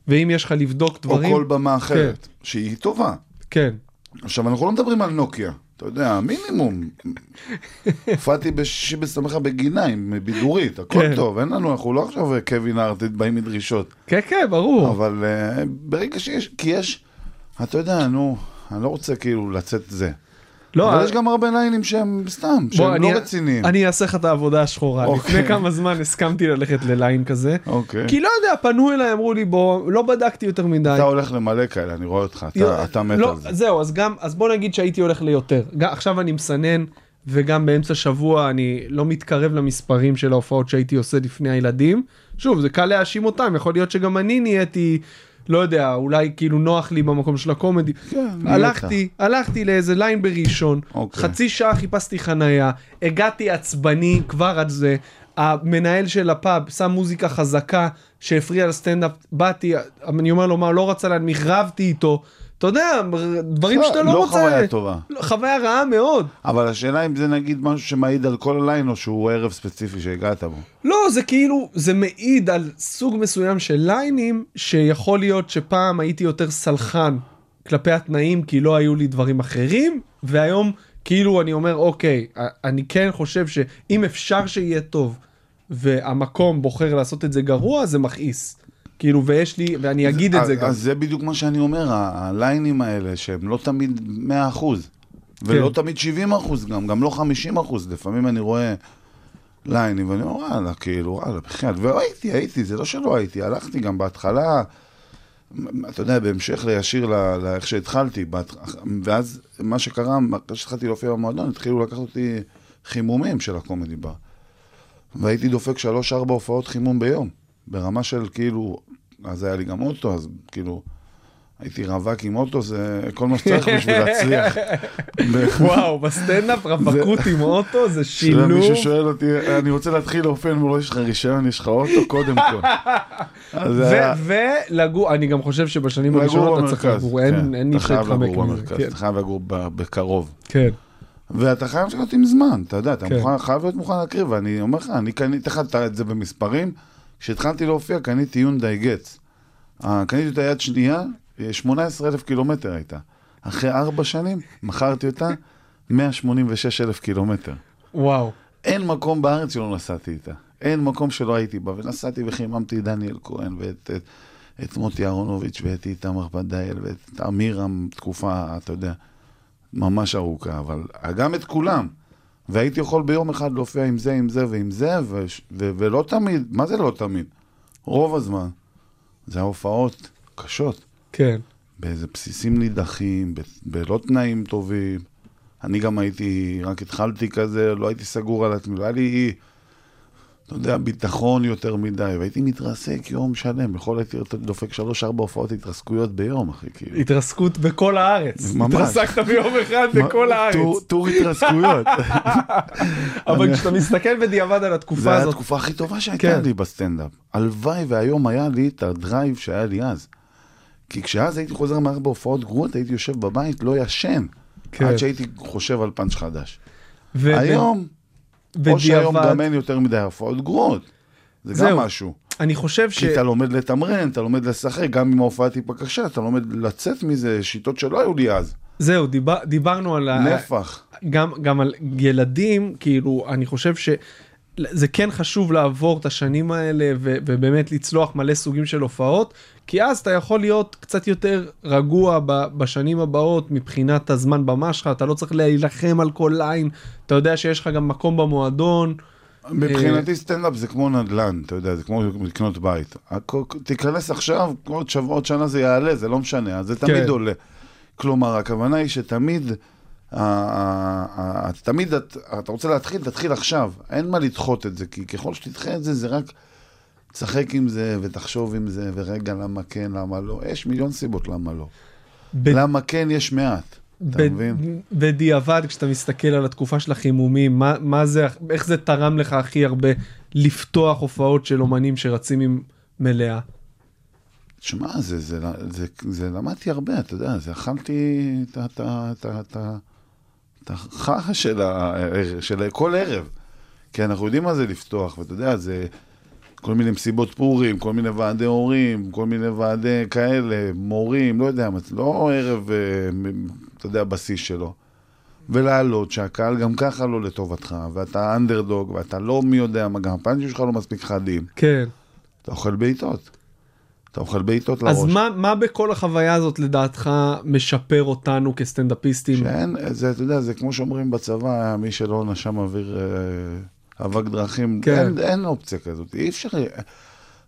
ואם יש לך לבדוק דברים... או כל במה אחרת, שהיא טובה. כן. עכשיו, אנחנו לא מדברים על נוקיה, אתה יודע, מינימום. הופעתי בשישי בסמכה בגינה עם בידורית, הכל כן. טוב, אין לנו, אנחנו לא עכשיו קווין הארט באים מדרישות. כן, כן, ברור. אבל אה, ברגע שיש, כי יש, אתה יודע, נו, אני לא רוצה כאילו לצאת זה. לא, אבל אה, יש גם הרבה ליינים שהם סתם, שהם אני- לא רציניים. אני אעשה לך את העבודה השחורה. אוקיי. לפני כמה זמן הסכמתי ללכת לליין כזה. אוקיי. כי לא יודע, פנו אליי, אמרו לי, בוא, לא בדקתי יותר מדי. אתה הולך למלא כאלה, אני רואה אותך, לא, אתה- אתה מת לא, על זה. זהו, אז גם, אז בוא נגיד שהייתי הולך ליותר. גם- עכשיו אני מסנן, וגם באמצע שבוע אני לא מתקרב למספרים של ההופעות שהייתי עושה לפני הילדים. שוב, זה קל להאשים אותם, יכול להיות שגם אני נהייתי, לא יודע, אולי כאילו נוח לי במקום של הקומדי. כן, הלכתי, הלכתי לאיזה ליין בראשון, אוקיי. חצי שעה חיפשתי חנייה, הגעתי עצבני כבר על זה. המנהל של הפאב שם מוזיקה חזקה שהפריע לסטנדאפ, באתי, אני אומר לו מה, לא רצה להנמיך, רבתי איתו. אתה יודע, דברים לא, שאתה לא לא רוצה. חוויה טובה. לא, חוויה רעה מאוד. אבל השאלה אם זה נגיד משהו שמעיד על כל הליין, או שהוא ערב ספציפי שהגעת בו. לא, זה כאילו, זה מעיד על סוג מסוים של ליינים, שיכול להיות שפעם הייתי יותר סלחן כלפי התנאים, כי לא היו לי דברים אחרים, והיום כאילו אני אומר, אוקיי, אני כן חושב שאם אפשר שיהיה טוב, והמקום בוחר לעשות את זה גרוע, זה מכעיס. כאילו, ויש לי, ואני אגיד את זה אז- גם. אז זה בדיוק מה שאני אומר, הליינים האלה, שהם לא תמיד 100%, ולא כן. תמיד 70% גם, גם לא 50%, לפעמים אני רואה ליינים, ואני אומר, וואלה, כאילו, וואלה, בחייאת, והייתי, הייתי, זה לא שלא הייתי, הלכתי גם בהתחלה, אתה יודע, בהמשך לישיר לאיך שהתחלתי, בהתח- ואז מה שקרה, אחרי שהתחלתי להופיע במועדון, התחילו לקחת אותי חימומים של הקומדי בר. והייתי דופק שלוש-ארבע הופעות חימום ביום, ברמה של כאילו, אז היה לי גם אוטו, אז כאילו, הייתי רווק עם אוטו, זה כל מה שצריך בשביל להצליח. וואו, בסטנדאפ רווקות עם אוטו זה שילוב. מישהו שואל אותי, אני רוצה להתחיל להופיע, אני אומר יש לך רישיון, יש לך אוטו, קודם כל. ולגור, אני גם חושב שבשנים הראשונות אתה צריך לגור, אין להתחמק לגור מזה. אתה חייב לגור בקרוב. כן, ואתה חייב להיות עם זמן, אתה יודע, אתה כן. חייב להיות מוכן להקריב, ואני אומר לך, אני קניתי לך את זה במספרים, כשהתחלתי להופיע קניתי יונדאי גץ. אה, קניתי אותה יד שנייה, 18 אלף קילומטר הייתה. אחרי ארבע שנים, מכרתי אותה 186 אלף קילומטר. וואו. אין מקום בארץ שלא נסעתי איתה. אין מקום שלא הייתי בה, ונסעתי וחיממתי את דניאל כהן, ואת את, את מוטי אהרונוביץ', ואת איתמר פדאיל, ואת אמירם, תקופה, אתה יודע, ממש ארוכה, אבל גם את כולם. והייתי יכול ביום אחד להופיע עם זה, עם זה ועם זה, ו, ו, ולא תמיד, מה זה לא תמיד? רוב הזמן. זה ההופעות קשות. כן. באיזה בסיסים נידחים, ב- בלא תנאים טובים. אני גם הייתי, רק התחלתי כזה, לא הייתי סגור על עצמי, לא היה לי, אתה יודע, ביטחון יותר מדי, והייתי מתרסק יום שלם, יכול הייתי דופק שלוש-ארבע הופעות התרסקויות ביום, אחי, כאילו. התרסקות בכל הארץ. ממש. התרסקת ביום אחד בכל הארץ. טור- התרסקויות. אבל כשאתה מסתכל בדיעבד על התקופה זו הייתה הזאת, התקופה הכי טובה שהייתה כן. לי בסטנדאפ. הלוואי והיום היה לי את הדרייב שהיה לי אז. כי כשאז הייתי חוזר מארבע הופעות גרועות, הייתי יושב בבית, לא ישן. כן. עד שהייתי חושב על פאנץ' חדש. ו- היום, או שהיום בדיעבד, גם אין יותר מדי הופעות גרועות. זה גם זהו. משהו. אני חושב ש... כי אתה לומד לתמרן, אתה לומד לשחק, גם אם ההופעה טיפה קשה, אתה לומד לצאת מזה, שיטות שלא היו לי אז. זהו, דיבר, דיברנו על... ה- נפח. גם, גם על ילדים, כאילו, אני חושב שזה כן חשוב לעבור את השנים האלה ו- ובאמת לצלוח מלא סוגים של הופעות, כי אז אתה יכול להיות קצת יותר רגוע ב- בשנים הבאות מבחינת הזמן במה שלך, אתה לא צריך להילחם על כל ליין, אתה יודע שיש לך גם מקום במועדון. מבחינתי סטנדאפ זה כמו נדל"ן, אתה יודע, זה כמו לקנות בית. תיכנס עכשיו, עוד שבוע, עוד שנה זה יעלה, זה לא משנה, זה תמיד כן. עולה. כלומר, הכוונה היא שתמיד, תמיד את- אתה רוצה להתחיל, תתחיל עכשיו. אין מה לדחות את זה, כי ככל שתדחה את זה, זה רק תשחק עם זה ותחשוב עם זה, ורגע, למה כן, למה לא. יש מיליון סיבות למה לא. ב- למה כן, יש מעט. אתה ב- מבין? בדיעבד, כשאתה מסתכל על התקופה של החימומים, מה, מה זה, איך זה תרם לך הכי הרבה לפתוח הופעות של אומנים שרצים עם מלאה? שמע, זה, זה, זה, זה, למדתי הרבה, אתה יודע, זה אכלתי את ה- את החכה של, ה- של כל ערב. כי אנחנו יודעים מה זה לפתוח, ואתה יודע, זה כל מיני מסיבות פורים, כל מיני ועדי הורים, כל מיני ועדי כאלה, מורים, לא יודע, לא ערב, אה, אתה יודע, בשיא שלו. ולעלות, שהקהל גם ככה לא לטובתך, ואתה אנדרדוג, ואתה לא מי יודע מה, גם הפאנצ'ים שלך לא מספיק חדים. כן. אתה אוכל בעיטות. אתה אוכל בעיטות לראש. אז מה, מה בכל החוויה הזאת לדעתך משפר אותנו כסטנדאפיסטים? שאין, זה, אתה יודע, זה כמו שאומרים בצבא, מי שלא נשם אוויר אה, אבק דרכים, כן. אין, אין אופציה כזאת, אי אפשר,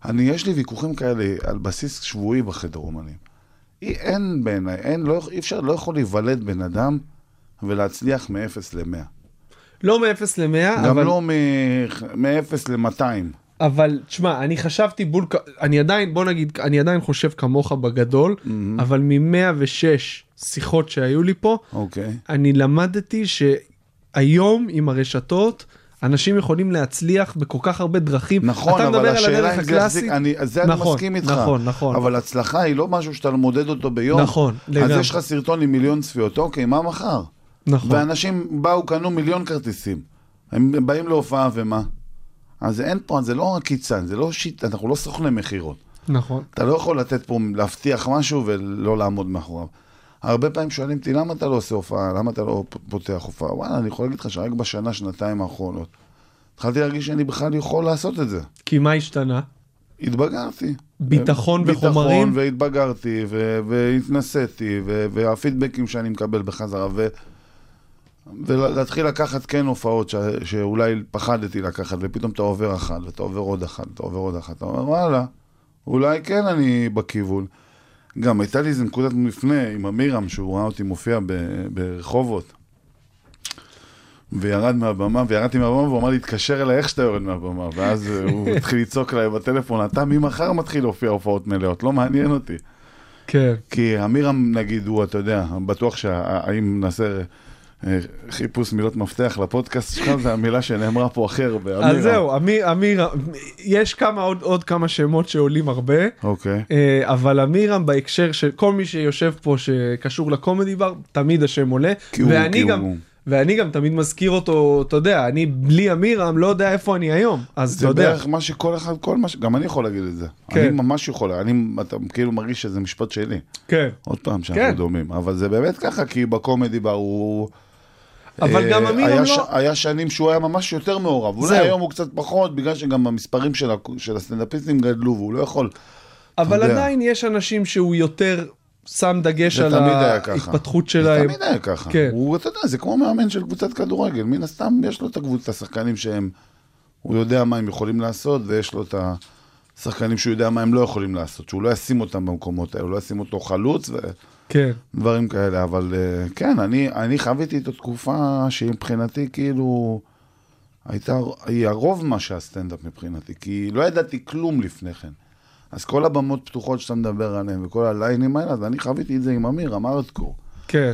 אני, יש לי ויכוחים כאלה על בסיס שבועי בחדר אומנים. אי, אין בעיניי, אין, לא, אי אפשר, לא יכול להיוולד בן אדם ולהצליח מ-0 ל-100. לא מ-0 ל-100, גם אבל, לא מ-0 ל-200. אבל תשמע, אני חשבתי בול, אני עדיין, בוא נגיד, אני עדיין חושב כמוך בגדול, אבל מ-106 שיחות שהיו לי פה, אוקיי. אני למדתי שהיום עם הרשתות, אנשים יכולים להצליח בכל כך הרבה דרכים. נכון, אתה אבל השאלה הדרך אם זה יחזיק. אני, זה אני נכון, מסכים איתך. נכון, נכון. אבל הצלחה היא לא משהו שאתה מודד אותו ביום. נכון, לגמרי. אז יש לך סרטון עם מיליון צפיות, אוקיי, מה מחר? נכון. ואנשים באו, קנו מיליון כרטיסים. הם באים להופעה ומה? אז אין פה, זה לא עקיצה, זה לא שיט, אנחנו לא סוכני מכירות. נכון. אתה לא יכול לתת פה, להבטיח משהו ולא לעמוד מאחוריו. הרבה פעמים שואלים אותי, למה אתה לא עושה הופעה? למה אתה לא פותח הופעה? וואלה, אני יכול להגיד לך שרק בשנה, שנתיים האחרונות, התחלתי להרגיש שאני בכלל יכול לעשות את זה. כי מה השתנה? התבגרתי. ביטחון בחומרים? ביטחון, והתבגרתי, והתנסיתי, והפידבקים שאני מקבל בחזרה, ו- ולהתחיל לקחת כן הופעות ש- שאולי פחדתי לקחת, ופתאום אתה עובר אחת, ואתה עובר עוד אחת, אתה עובר עוד אחת, אתה אומר, וואלה, אולי כן אני בכיוון. גם הייתה לי איזה נקודת מפנה עם אמירם, שהוא ראה אותי מופיע ב- ברחובות. וירד מהבמה, וירדתי מהבמה, והוא אמר לי, תתקשר אליי איך שאתה יורד מהבמה. ואז הוא התחיל לצעוק אליי בטלפון, אתה ממחר מתחיל להופיע הופעות מלאות, לא מעניין אותי. כן. כי אמירם, נגיד, הוא, אתה יודע, בטוח שהאם נעשה חיפוש מילות מפתח לפודקאסט שלך, זה המילה שנאמרה פה אחר, באמירם. אז זהו, אמיר, אמיר, יש כמה, עוד, עוד כמה שמות שעולים הרבה, אוקיי. אה, אבל אמירם בהקשר של כל מי שיושב פה שקשור לקומדי בר, תמיד השם עולה, כי הוא- ואני כי גם... הוא- ואני גם תמיד מזכיר אותו, אתה יודע, אני בלי אמירם לא יודע איפה אני היום, אז אתה זה יודע, בערך מה שכל אחד, כל מה ש... גם אני יכול להגיד את זה. כן. אני ממש יכול, אני, אתה כאילו מרגיש שזה משפט שלי. כן. עוד פעם שאנחנו כן. דומים. אבל זה באמת ככה, כי בקומדי בר הוא... אבל אה, גם אמירם היה לא- ש- היה שנים שהוא היה ממש יותר מעורב. אולי זהו. היום הוא קצת פחות, בגלל שגם המספרים של של הסטנדאפיסטים גדלו, והוא לא יכול... אבל. עדיין יש אנשים שהוא יותר שם דגש זה על היה. ההתפתחות זה שלהם. תמיד היה ככה. כן. הוא, אתה יודע, זה כמו מאמן של קבוצת כדורגל. מן הסתם, יש לו את הקבוצת השחקנים שהם... הוא יודע מה הם יכולים לעשות, ויש לו את השחקנים שהוא יודע מה הם לא יכולים לעשות. שהוא לא ישים אותם במקומות האלה, הוא לא ישים אותו חלוץ כן. ודברים כאלה. אבל אה, כן, אני, אני חוויתי את התקופה שהיא מבחינתי כאילו... הייתה, היא הרוב מה שהסטנדאפ מבחינתי, כי לא ידעתי כלום לפני כן. אז כל הבמות פתוחות שאתה מדבר עליהן וכל הליינים האלה, אז אני חוויתי את זה עם אמיר, אמרתקור. כן.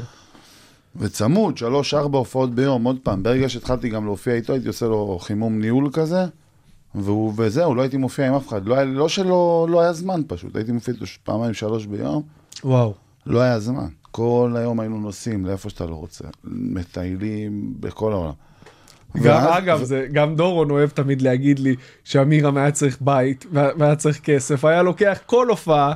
וצמוד, שלוש-ארבע הופעות ביום, עוד פעם, ברגע שהתחלתי גם להופיע איתו, הייתי עושה לו חימום ניהול כזה, והוא, וזהו, לא הייתי מופיע עם אף אחד. לא, היה, לא שלא לא היה זמן פשוט, הייתי מופיע איתו פעמיים, שלוש ביום, וואו. לא היה זמן. כל היום היינו נוסעים לאיפה שאתה לא רוצה, מטיילים בכל העולם. גם, ואז- אגב, זה, גם דורון אוהב תמיד להגיד לי שאמירם היה צריך בית וה- והיה צריך כסף, היה לוקח כל הופעה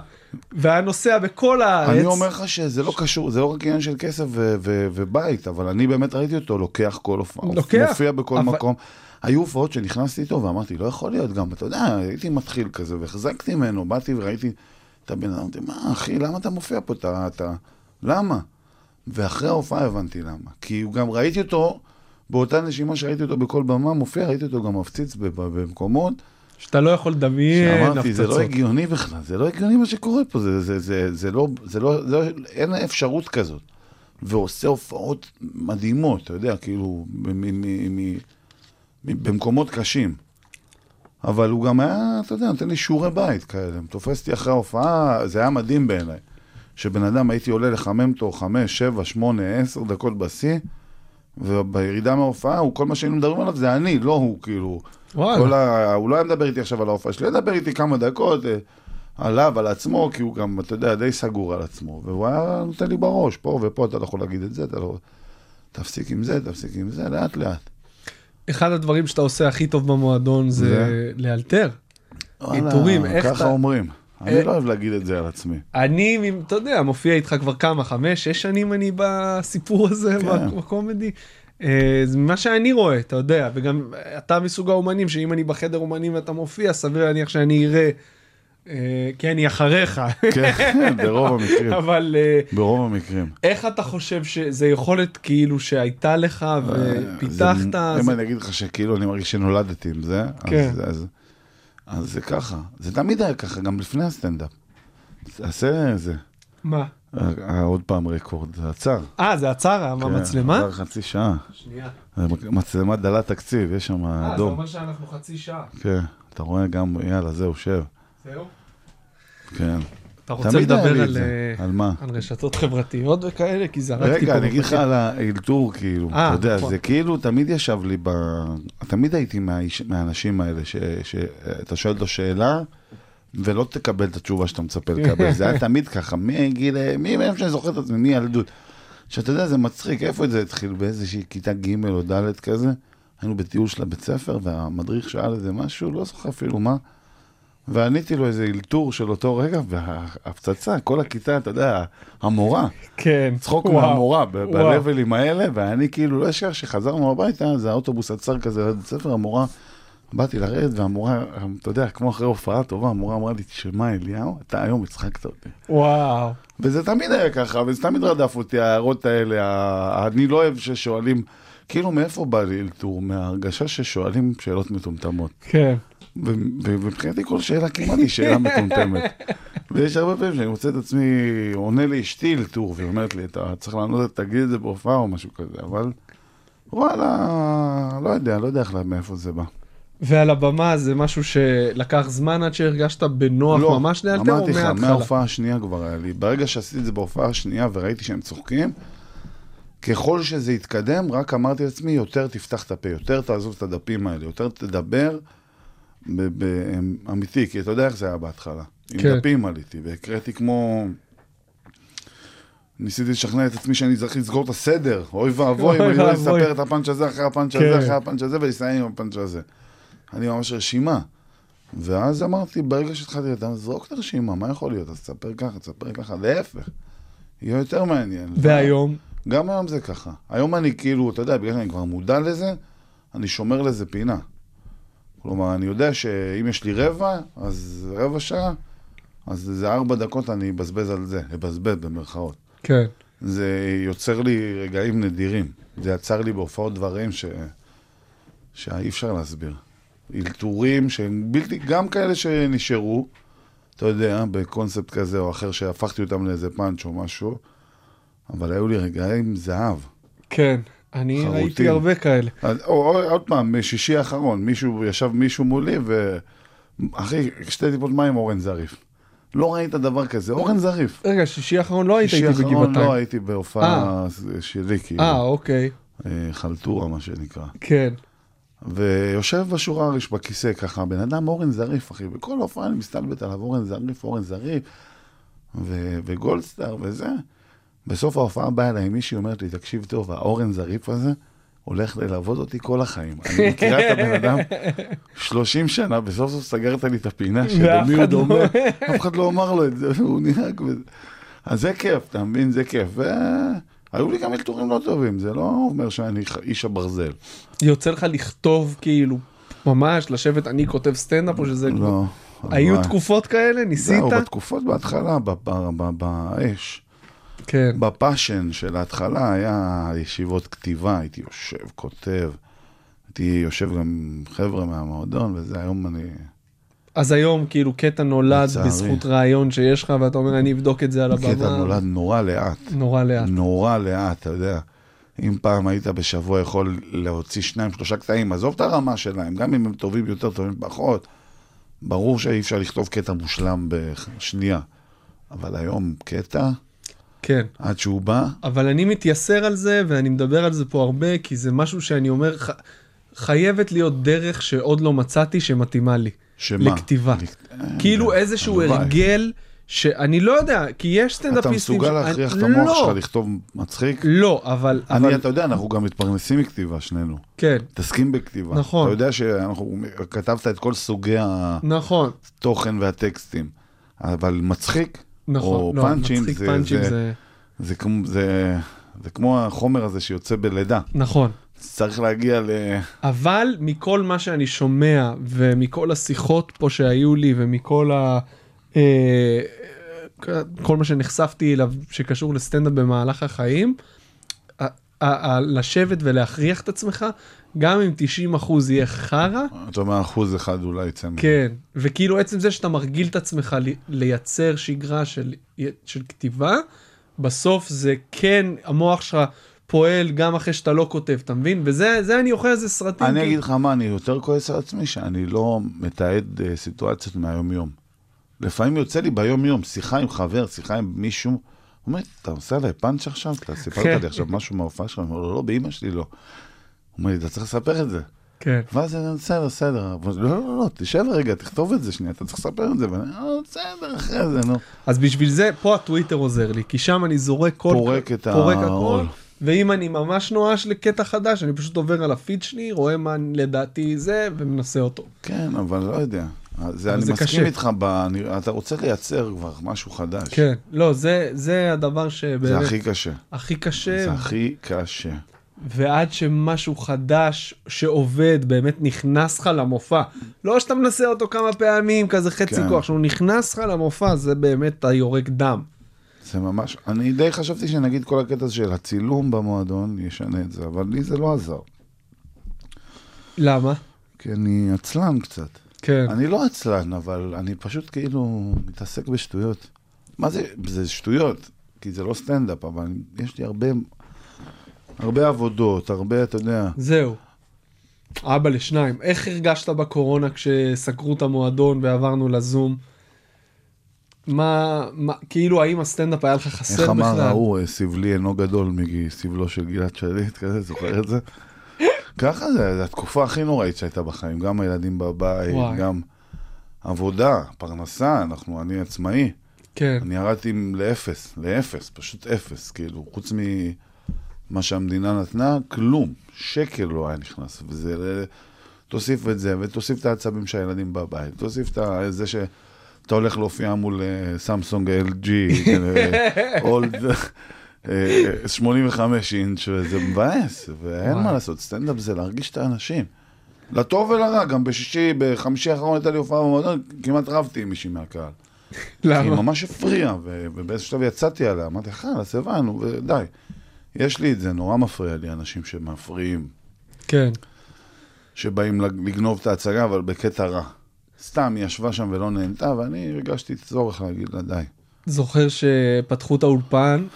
והיה נוסע בכל הארץ. אני אומר לך שזה לא קשור, זה לא רק עניין של כסף ו- ו- ובית, אבל אני באמת ראיתי אותו לוקח כל הופעה, לוקח, מופיע בכל אבל- מקום. היו הופעות שנכנסתי איתו ואמרתי, לא יכול להיות גם, אתה יודע, הייתי מתחיל כזה והחזקתי ממנו, באתי וראיתי את הבן אדם, אמרתי, מה אחי, למה אתה מופיע פה, אתה, אתה, למה? ואחרי ההופעה הבנתי למה, כי הוא גם ראיתי אותו, באותה נשימה שראיתי אותו בכל במה מופיע, ראיתי אותו גם מפציץ במקומות, שאתה לא יכול לדמיין שאמרתי, זה לא הפצצות. הגיוני בכלל, זה לא הגיוני מה שקורה פה, זה, זה, זה, זה, לא, זה לא, זה לא, אין אפשרות כזאת. ועושה הופעות מדהימות, אתה יודע, כאילו, מ- מ- מ- מ- מ- במקומות קשים. אבל הוא גם היה, אתה יודע, נותן לי שיעורי בית כאלה. תופס אותי אחרי ההופעה, זה היה מדהים בעיניי. שבן אדם הייתי עולה לחמם אותו חמש, שבע, שמונה, עשר דקות בשיא, ובירידה מההופעה, הוא, כל מה שהיינו מדברים עליו זה אני, לא הוא, כאילו. וואלה. ה... הוא לא היה מדבר איתי עכשיו על ההופעה שלי, הוא היה מדבר איתי כמה דקות אה, עליו, על עצמו, כי הוא גם, אתה יודע, די סגור על עצמו. והוא היה נותן לי בראש, פה ופה אתה לא יכול להגיד את זה, אתה לא... תפסיק עם זה, תפסיק עם זה, לאט לאט. אחד הדברים שאתה עושה הכי טוב במועדון זה זה? לאלתר. עיטורים, איך ככה אתה- אומרים. אה, אני לא אוהב להגיד את זה על עצמי. אני, אתה יודע, מופיע איתך כבר כמה, חמש, שש שנים אני בסיפור הזה, כן. בקומדי. אה, זה מה שאני רואה, אתה יודע, וגם אתה מסוג האומנים שאם אני בחדר אומנים ואתה מופיע, סביר להניח שאני אראה, אה, כי אני אחריך. כן, ברוב המקרים. אבל אה, ברוב המקרים. איך אתה חושב שזה יכולת כאילו שהייתה לך ופיתחת? אה, זה- אם אני אגיד לך שכאילו אני מרגיש שנולדתי עם זה, כן. אז- זה ככה. זה תמיד היה ככה, גם לפני הסטנדאפ. תעשה זה. מה? אה, עוד פעם רקורד, זה עצר. אה, זה עצר, המצלמה? כן, עבר חצי שעה. שנייה. מצלמה דלת תקציב, יש שם אה, זה אדום. אומר שאנחנו חצי שעה. כן, אתה רואה גם, יאללה, זהו, שב. זהו? כן. אתה רוצה לדבר על. אה, על מה? על רשתות חברתיות וכאלה? כי זרקתי פה רגע, אני אגיד לך. על האלתור, כאילו, אה, אתה יודע, נכון. זה כאילו תמיד ישב לי ב... תמיד הייתי מהאיש- מהאנשים האלה, ש- שאתה שואל אותו שאלה, ולא תקבל את התשובה שאתה מצפה לקבל. זה היה תמיד ככה, מגיל... מי מהם שאני זוכר את עצמי, מילדות. שאתה יודע, זה מצחיק, איפה זה התחיל? באיזושהי כיתה ג' או ד' כזה? היינו בטיול של הבית ספר, והמדריך שאל איזה משהו, לא זוכר אפילו מה. ועניתי לו איזה אלתור של אותו רגע, וההפצצה, כל הכיתה, אתה יודע, המורה. כן. צחוק וואו, מהמורה. בלבלים האלה, ואני כאילו לא אשכח שחזרנו הביתה, זה האוטובוס עצר כזה לבית ספר, המורה, באתי לרדת, והמורה, אתה יודע, כמו אחרי הופעה טובה, המורה אמרה לי, תשמע אליהו, אתה היום הצחקת אותי. וואו. וזה תמיד היה ככה, וזה תמיד רדף אותי, ההערות האלה, ה- אני לא אוהב ששואלים, כאילו מאיפה בא לי אלתור? מההרגשה ששואלים שאלות מטומטמות. כן. ומבחינתי כל שאלה כמעט היא שאלה מטומטמת. ויש הרבה פעמים שאני מוצא את עצמי, עונה לאשתי לטור, והיא אומרת לי, אתה צריך לענות, תגיד את זה בהופעה או משהו כזה, אבל וואלה, לא יודע, לא יודע איך, מאיפה זה בא. ועל הבמה זה משהו שלקח זמן עד שהרגשת בנוח לא, ממש לאלתר או אמרתי לך, מההתחלה? מההופעה השנייה כבר היה לי. ברגע שעשיתי את זה בהופעה השנייה וראיתי שהם צוחקים, ככל שזה התקדם, רק אמרתי לעצמי, יותר תפתח את הפה, יותר תעזוב את הדפים האלה, יותר תדבר אמיתי, כי אתה יודע איך זה היה בהתחלה. עם כן. דפים עליתי, והקראתי כמו... ניסיתי לשכנע את עצמי שאני צריך לסגור את הסדר, אוי ואבוי אם אני לא. אספר את הפאנץ' הזה אחרי הפאנץ' כן. הזה, אחרי הפאנץ' הזה, ולסיים עם הפאנץ' הזה. אני ממש רשימה. ואז אמרתי, ברגע שהתחלתי לדעת, זרוק את הרשימה, מה יכול להיות? אז תספר ככה, תספר ככה, להפך. יהיה יותר מעניין. והיום? גם היום זה ככה. היום אני כאילו, אתה יודע, בגלל שאני כבר מודע לזה, אני שומר לזה פינה. כלומר, אני יודע שאם יש לי רבע, אז רבע שעה, אז זה ארבע דקות אני אבזבז על זה, לבזבז במרכאות. כן. זה יוצר לי רגעים נדירים. זה יצר לי בהופעות דברים ש... שאי אפשר להסביר. אלתורים שהם בלתי, גם כאלה שנשארו, אתה יודע, בקונספט כזה או אחר שהפכתי אותם לאיזה פאנץ' או משהו, אבל היו לי רגעים זהב. כן. אני חרוטים. ראיתי הרבה כאלה. אז, או, או, עוד פעם, בשישי האחרון, מישהו, ישב מישהו מולי, ו... אחי, שתי טיפות מים אורן זריף. לא ראית דבר כזה, אורן זריף. רגע, שישי האחרון לא היית שישי איתי האחרון בגבעתיים. לא הייתי בהופעה שלי, כאילו, אה, אוקיי. אה, חלטורה, מה שנקרא. כן. ויושב בשורה הראש בכיסא ככה, בן אדם אורן זריף, אחי, בכל הופעה אני מסתלבט עליו, אורן זריף, אורן זריף, וגולדסטאר וזה. בסוף ההופעה באה אליי מישהי, אומרת לי, תקשיב טוב, האורן זריף הזה הולך ללוות אותי כל החיים. אני מכירה את הבן אדם 30 שנה, בסוף סוף סגרת לי את הפינה ואף שלמי הוא לא- דומה, אף אחד לא אמר לו את זה, הוא נהג בזה. אז זה כיף, אתה מבין? זה כיף. והיו לי גם אלתורים לא טובים, זה לא אומר שאני איש הברזל. יוצא לך לכתוב כאילו, ממש, לשבת, אני כותב סטנדאפ או שזה... לא. היו אבל- תקופות כאלה? ניסית? זהו, בתקופות בהתחלה, ב- ב- ב- באש, כן. בפאשן של ההתחלה היה ישיבות כתיבה, הייתי יושב, כותב, הייתי יושב גם עם חבר'ה מהמועדון, וזה היום אני... אז היום כאילו קטע נולד לצערי. בזכות רעיון שיש לך ואתה אומר אני אבדוק את זה על הבמה. קטע נולד נורא לאט, נורא לאט. נורא לאט, אתה יודע. אם פעם היית בשבוע יכול להוציא שניים, שלושה קטעים, עזוב את הרמה שלהם, גם אם הם טובים יותר, טובים פחות, ברור שאי אפשר לכתוב קטע מושלם בשנייה. אבל היום קטע, כן. עד שהוא בא, אבל אני מתייסר על זה ואני מדבר על זה פה הרבה כי זה משהו שאני אומר ח... חייבת להיות דרך שעוד לא מצאתי שמתאימה לי. שמה? לכתיבה. לק- כאילו אה, איזשהו. הרגל שאני לא יודע כי יש אתה סטנדאפיסטים. מסוגל ש- להכריח את המוח לא, שלך לכתוב מצחיק? לא אבל אני, אבל אתה יודע, אנחנו גם מתפרנסים מכתיבה, שנינו. כן מתעסקים בכתיבה. נכון. אתה יודע שאנחנו, כתבת את כל סוגי נכון התוכן והטקסטים, אבל מצחיק, נכון או לא, פאנצ'ים, מצחיק זה, פאנצ'ים זה, זה זה, כמו- זה, זה כמו החומר הזה שיוצא בלידה. נכון. צריך להגיע ל... אבל מכל מה שאני שומע ומכל השיחות פה שהיו לי ומכל ה... אה, כל מה שנחשפתי אליו שקשור לסטנדאפ במהלך החיים, ה- ה- ה- לשבת ולהכריח את עצמך, גם אם 90 אחוז יהיה חרא, אתה אומר, אחוז אחד אולי יצא מזה. כן, וכאילו עצם זה שאתה מרגיל את עצמך לי- לייצר שגרה של, של כתיבה, בסוף זה כן, המוח שלך פועל גם אחרי שאתה לא כותב, אתה מבין? וזה זה אני אוכל איזה סרטים. אני כאילו. אגיד לך מה, אני יותר כועס על עצמי, שאני לא מתעד אה, סיטואציות מהיום-יום. לפעמים יוצא לי ביום-יום, שיחה עם חבר, שיחה עם מישהו, הוא אומר, אתה עושה עליי פאנץ' עכשיו? אתה כן. סיפרת לי עכשיו משהו מההופעה שלך? אני אומר לו, לא, באמא שלי לא. אומר לי, אתה צריך לספר את זה. כן. ואז אני אומר, בסדר, בסדר. לא, לא, לא, תשב רגע, תכתוב את זה שנייה, אתה צריך לספר את זה. ואני, אה, בסדר, אחרי זה, נו. אז בשביל זה, פה הטוויטר עוזר לי, כי שם אני זורק כל... פורק את פורק העול. הכל, ואם אני ממש נואש לקטע חדש, אני פשוט עובר על הפיד שלי, רואה מה לדעתי זה, ומנסה אותו. כן, אבל לא יודע. זה, אני זה מסכים קשה. איתך, ב, אני, אתה רוצה לייצר כבר משהו חדש. כן. לא, זה, זה הדבר זה שבאמת הכי קשה. הכי קשה, זה הכי קשה. ועד שמשהו חדש שעובד באמת נכנס לך למופע. לא שאתה מנסה אותו כמה פעמים, כזה חצי כן. כוח, שהוא נכנס לך למופע, זה באמת היורק דם. זה ממש, אני די חשבתי שנגיד כל הקטע של הצילום במועדון ישנה את זה, אבל לי זה לא עזר. למה? כי אני עצלן קצת. כן. אני לא עצלן, אבל אני פשוט כאילו מתעסק בשטויות. מה זה, זה שטויות, כי זה לא סטנדאפ, אבל יש לי הרבה, הרבה עבודות, הרבה, אתה יודע, זהו. אבא לשניים. איך הרגשת בקורונה כשסגרו את המועדון ועברנו לזום? מה, מה, כאילו האם הסטנדאפ היה לך חסר איך בכלל? אמר ההוא, אה, סבלי אינו גדול מסבלו של גלעד שליט, כזה, זוכר את זה? ככה זה, זו התקופה הכי נוראית שהייתה בחיים, גם הילדים בבית, וואי. גם עבודה, פרנסה, אנחנו, אני עצמאי. כן, אני ירדתי לאפס, לאפס, פשוט אפס, כאילו, חוץ ממה שהמדינה נתנה, כלום, שקל לא היה נכנס, וזה, תוסיף את זה, ותוסיף את העצבים של הילדים בבית, תוסיף את זה שאתה הולך להופיע מול אה, סמסונג LG, אה, אולד, אה, 85 אינץ', וזה מבאס, ואין. מה לעשות, סטנדאפ זה להרגיש את האנשים. לטוב ולרע, גם בשישי, בחמישי האחרון הייתה לי הופעה במועדון, כמעט רבתי עם מישהי מהקהל. כי היא למה? ממש הפריעה, ובאיזשהו שלב יצאתי עליה, אמרתי, חלאס, הבנו, ודי. יש לי את זה, נורא מפריע לי אנשים שמפריעים, כן, שבאים לג- לגנוב את ההצגה, אבל בקטע רע. סתם, היא ישבה שם ולא נהנתה, ואני הרגשתי צורך להגיד לה, די. זוכר שפתחו את האולפן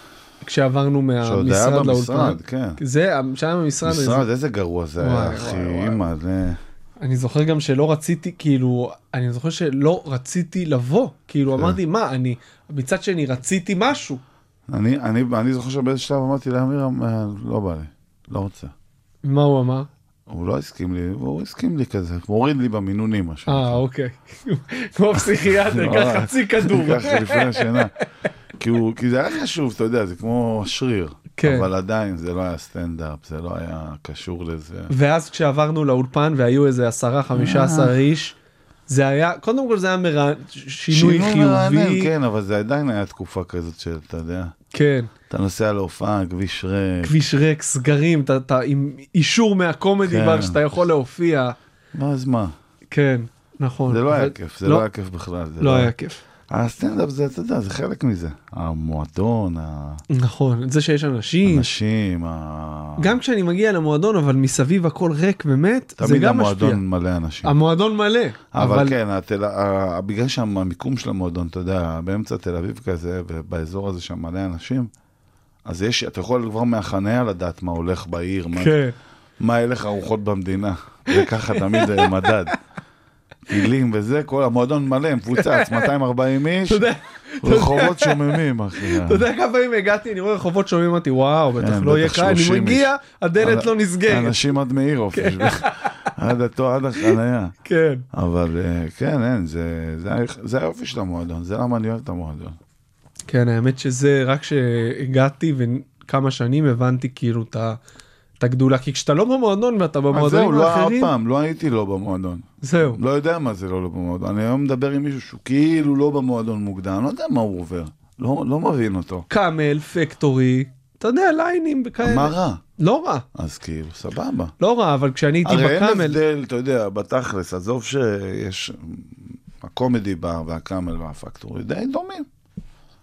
כשעברנו שעוד היה מהמשרד במשרד, לאולפן. כן. זה, שהיה במשרד, משרד, איזה גרוע זה וואי, היה, אחי. אימא, זה... אני זוכר גם שלא רציתי, כאילו, אני זוכר שלא רציתי לבוא. כאילו, כן. אמרתי, מה, אני, מצד שני, רציתי משהו. אני, אני, אני זוכר שבאיזשהו שלב אמרתי לאמירה, "אה, לא בא לי, לא רוצה. מה הוא אמר? הוא לא הסכים לי, הוא הסכים לי כזה, מוריד לי במינונים, מה שנקרא. אה, אוקיי. כמו פסיכיאטר, לא, קח חצי כדור. ככה לפני השינה. כי, זה היה חשוב, אתה יודע, זה כמו שריר. כן. אבל עדיין זה לא היה סטנדאפ, זה לא היה קשור לזה. ואז כשעברנו לאולפן והיו איזה עשרה, חמישה אה. עשר איש, זה היה, קודם כל זה היה מרע... שינוי מרענן, חיובי. כן, אבל זה עדיין היה תקופה כזאת של, אתה יודע, כן. אתה נוסע להופעה, כביש ריק, כביש ריק, סגרים, אתה, אתה עם אישור מהקומדי כן. בר שאתה יכול להופיע. מה אז מה? כן, נכון. זה לא היה אבל- כיף, זה לא היה כיף בכלל. זה לא היה כיף. הסטנדאפ זה, אתה יודע, זה חלק מזה. המועדון, נכון, זה שיש אנשים, האנשים, ה... גם כשאני מגיע למועדון אבל מסביב הכל ריק ומת, זה תמיד גם משפיע. המועדון מלא אנשים. המועדון מלא, אבל, אבל כן, התל... ה- בגלל שהמיקום של המועדון, אתה יודע, באמצע תל אביב כזה, ובאזור הזה שם מלא אנשים, אז יש, אתה יכול כבר מהחניה לדעת מה הולך בעיר, מה, כן, מה הלך הרוחות במדינה. זה ככה תמיד אה, מדד. טילים וזה, כל המועדון מלא, מפוצץ, 240 איש, רחובות שוממים, אחי. אתה יודע כמה פעמים הגעתי, אני רואה רחובות שומעים אותי, וואו, בטח כן, לא יהיה בטח קל, אני 30 מגיע, הדלת לא נסגרת. אנשים עד מאירוף, עד התו, עד החניה. כן, אבל אה, כן, אין, זה היופי של המועדון, זה למה אני אוהב את המועדון. כן, האמת שזה רק כשהגעתי וכמה שנים הבנתי כאילו את ה- את הגדולה, כי כשאתה לא במועדון ואתה אז זהו, במועדונים לא אף האחרים, פעם, לא הייתי לא במועדון. זהו. לא יודע מה זה לא לא במועדון. אני היום מדבר עם מישהו שהוא כאילו לא במועדון מוקדם, לא יודע מה הוא עובר. לא לא מבין אותו. קאמל, פקטורי, אתה יודע, ליינים וכאלה. מה רע? לא רע, אז כאילו, סבבה. לא רע, אבל כשאני הייתי הרי אין בקאמל, הבדל, אתה יודע, בתכלס, עזוב שיש... הקומדי בר והקאמל והפקטורי די דומים.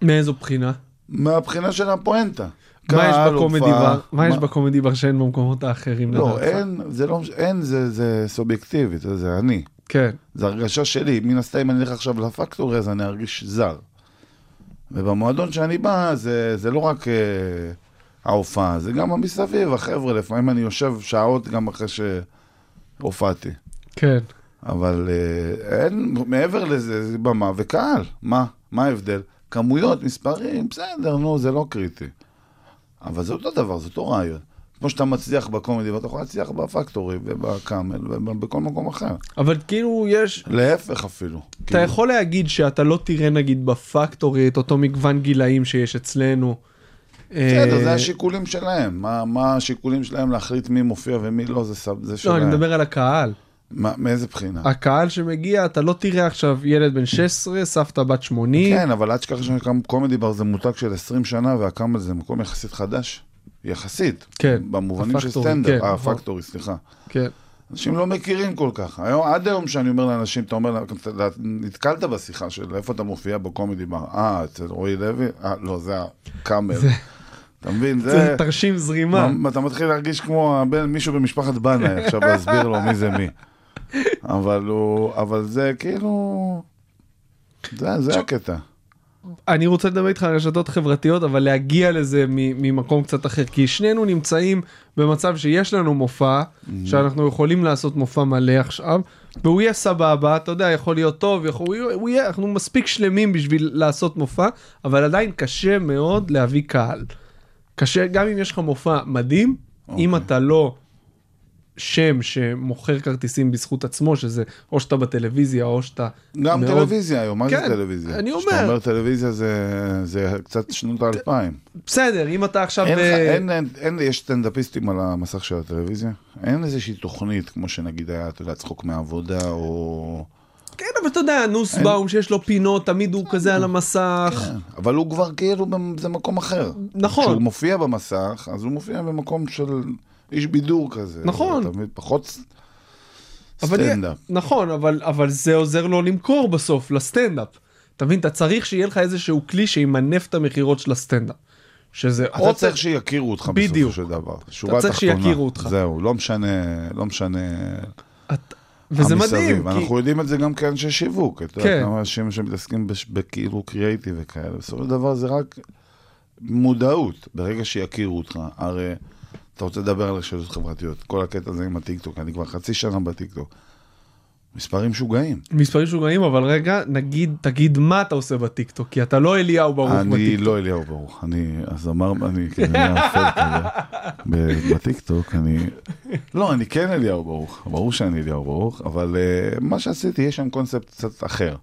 מאיזו בחינה? מהבחינה של הפואנטה. מה יש בקומדי בר? מה יש בקומדי בר שאין במקומות האחרים? לא? אין, זה לא, אין, זה, זה סובייקטיבי, זה, זה אני. כן, זה הרגשה שלי, מן הסתם אם אני אלך עכשיו לפקטורי אז אני ארגיש זר. ובמועדון שאני בא זה, זה לא רק אה, ההופעה, זה גם המסביב, החבר'ה, לפעמים אני יושב שעות גם אחרי שהופעתי. כן. אבל אה, אין, מעבר לזה, זה במה וקהל. מה? מה ההבדל? כמויות, מספרים, בסדר, נו, זה לא קריטי. אבל זה אותו דבר, זה אותו רעיון. כמו שאתה מצליח בקומדי, ואתה יכול להצליח בפקטורי ובקאמל ובכל מקום אחר. אבל כאילו יש, להפך אפילו. אתה יכול להגיד שאתה לא תראה נגיד בפקטורי את אותו מגוון גילאים שיש אצלנו. בסדר, אה, זה השיקולים שלהם. מה, מה השיקולים שלהם להחליט מי מופיע ומי לא, זה, זה לא, שלהם. אני מדבר על הקהל. מה, מאיזה בחינה? הקהל שמגיע, אתה לא תראה עכשיו ילד בן 16, סבתא בת 80. כן, אבל אל תשכח שקומדי בר זה מותג של 20 שנה, והקאמל זה מקום יחסית חדש. יחסית. כן, במובנים של סטנדאפ. כן, אה, נכון. הפקטורי, סליחה. כן. אנשים לא מכירים כל כך. היום, עד היום שאני אומר לאנשים, אתה אומר, נתקלת בשיחה של איפה אתה מופיע בקומדי בר? אה, אצל רועי לוי? אה, לא, זה הקאמל. אתה מבין? זה זה... תרשים זרימה. מה- אתה מתחיל להרגיש כמו מישהו במשפחת בנאי, עכשיו להסביר לו מי זה מי. אבל הוא, אבל זה כאילו, זה, זה הקטע. אני רוצה לדבר איתך על רשתות חברתיות אבל להגיע לזה ממקום קצת אחר כי שנינו נמצאים במצב שיש לנו מופע שאנחנו יכולים לעשות מופע מלא עכשיו והוא יהיה סבבה אתה יודע יכול להיות טוב יכול הוא יהיה, אנחנו מספיק שלמים בשביל לעשות מופע אבל עדיין קשה מאוד להביא קהל. קשה גם אם יש לך מופע מדהים אם אתה לא שם שמוכר כרטיסים בזכות עצמו שזה או שאתה בטלוויזיה או שאתה גם מאוד- טלוויזיה היום, מה זה כן, טלוויזיה? אני כשאתה אומר- אומר טלוויזיה זה, זה קצת שנות האלפיים. בסדר אם אתה עכשיו אין, לך- אה, אין, אין, אין, יש סטנדאפיסטים על המסך של הטלוויזיה? אין איזושהי תוכנית, כמו שנגיד היה, אתה יודע, צחוק מעבודה, או... כן אבל אתה יודע נוסבאום שיש לו פינות תמיד הוא כזה על המסך כן, אבל הוא כבר כאילו, זה מקום אחר. נכון. כשהוא מופיע במסך, אז הוא מופיע במקום של איש בידור כזה. נכון. אתה? פחות סטנדאפ. נכון אבל אבל זה עוזר לו למכור בסוף לסטנדאפ. אתה מבין אתה צריך שיהיה לך איזשהו כלי שימנף את המכירות של הסטנדאפ. שזה אתה עוד צריך שיכירו אותך בדיוק. בסופו של דבר. שורה צריך תחתונה. שיכירו אותך. זהו, לא משנה, לא משנה את- וזה. מדהים. כי- אנחנו יודעים את זה גם כאנשי שיווק. אתה כן. יודע, כמה אנשים שמתעסקים בש- בכאילו קריאייטיב וכאלה. בסופו של דבר זה רק מודעות. ברגע שיכירו אותך, הרי אתה רוצה לדבר על רשתות חברתיות. כל הקטע הזה עם הטיקטוק, אני כבר חצי שנה בטיקטוק. מספרים משוגעים. מספרים משוגעים אבל רגע נגיד תגיד מה אתה עושה בטיקטוק כי אתה לא אליהו ברוך אני בטיקטוק. לא אליהו ברוך, אני הזמר, אני כנראה אפל כזה, בטיקטוק, אני, לא, אני כן אליהו ברוך, ברור שאני אליהו ברוך, אבל אה, מה שעשיתי, יש שם קונספט קצת אחר.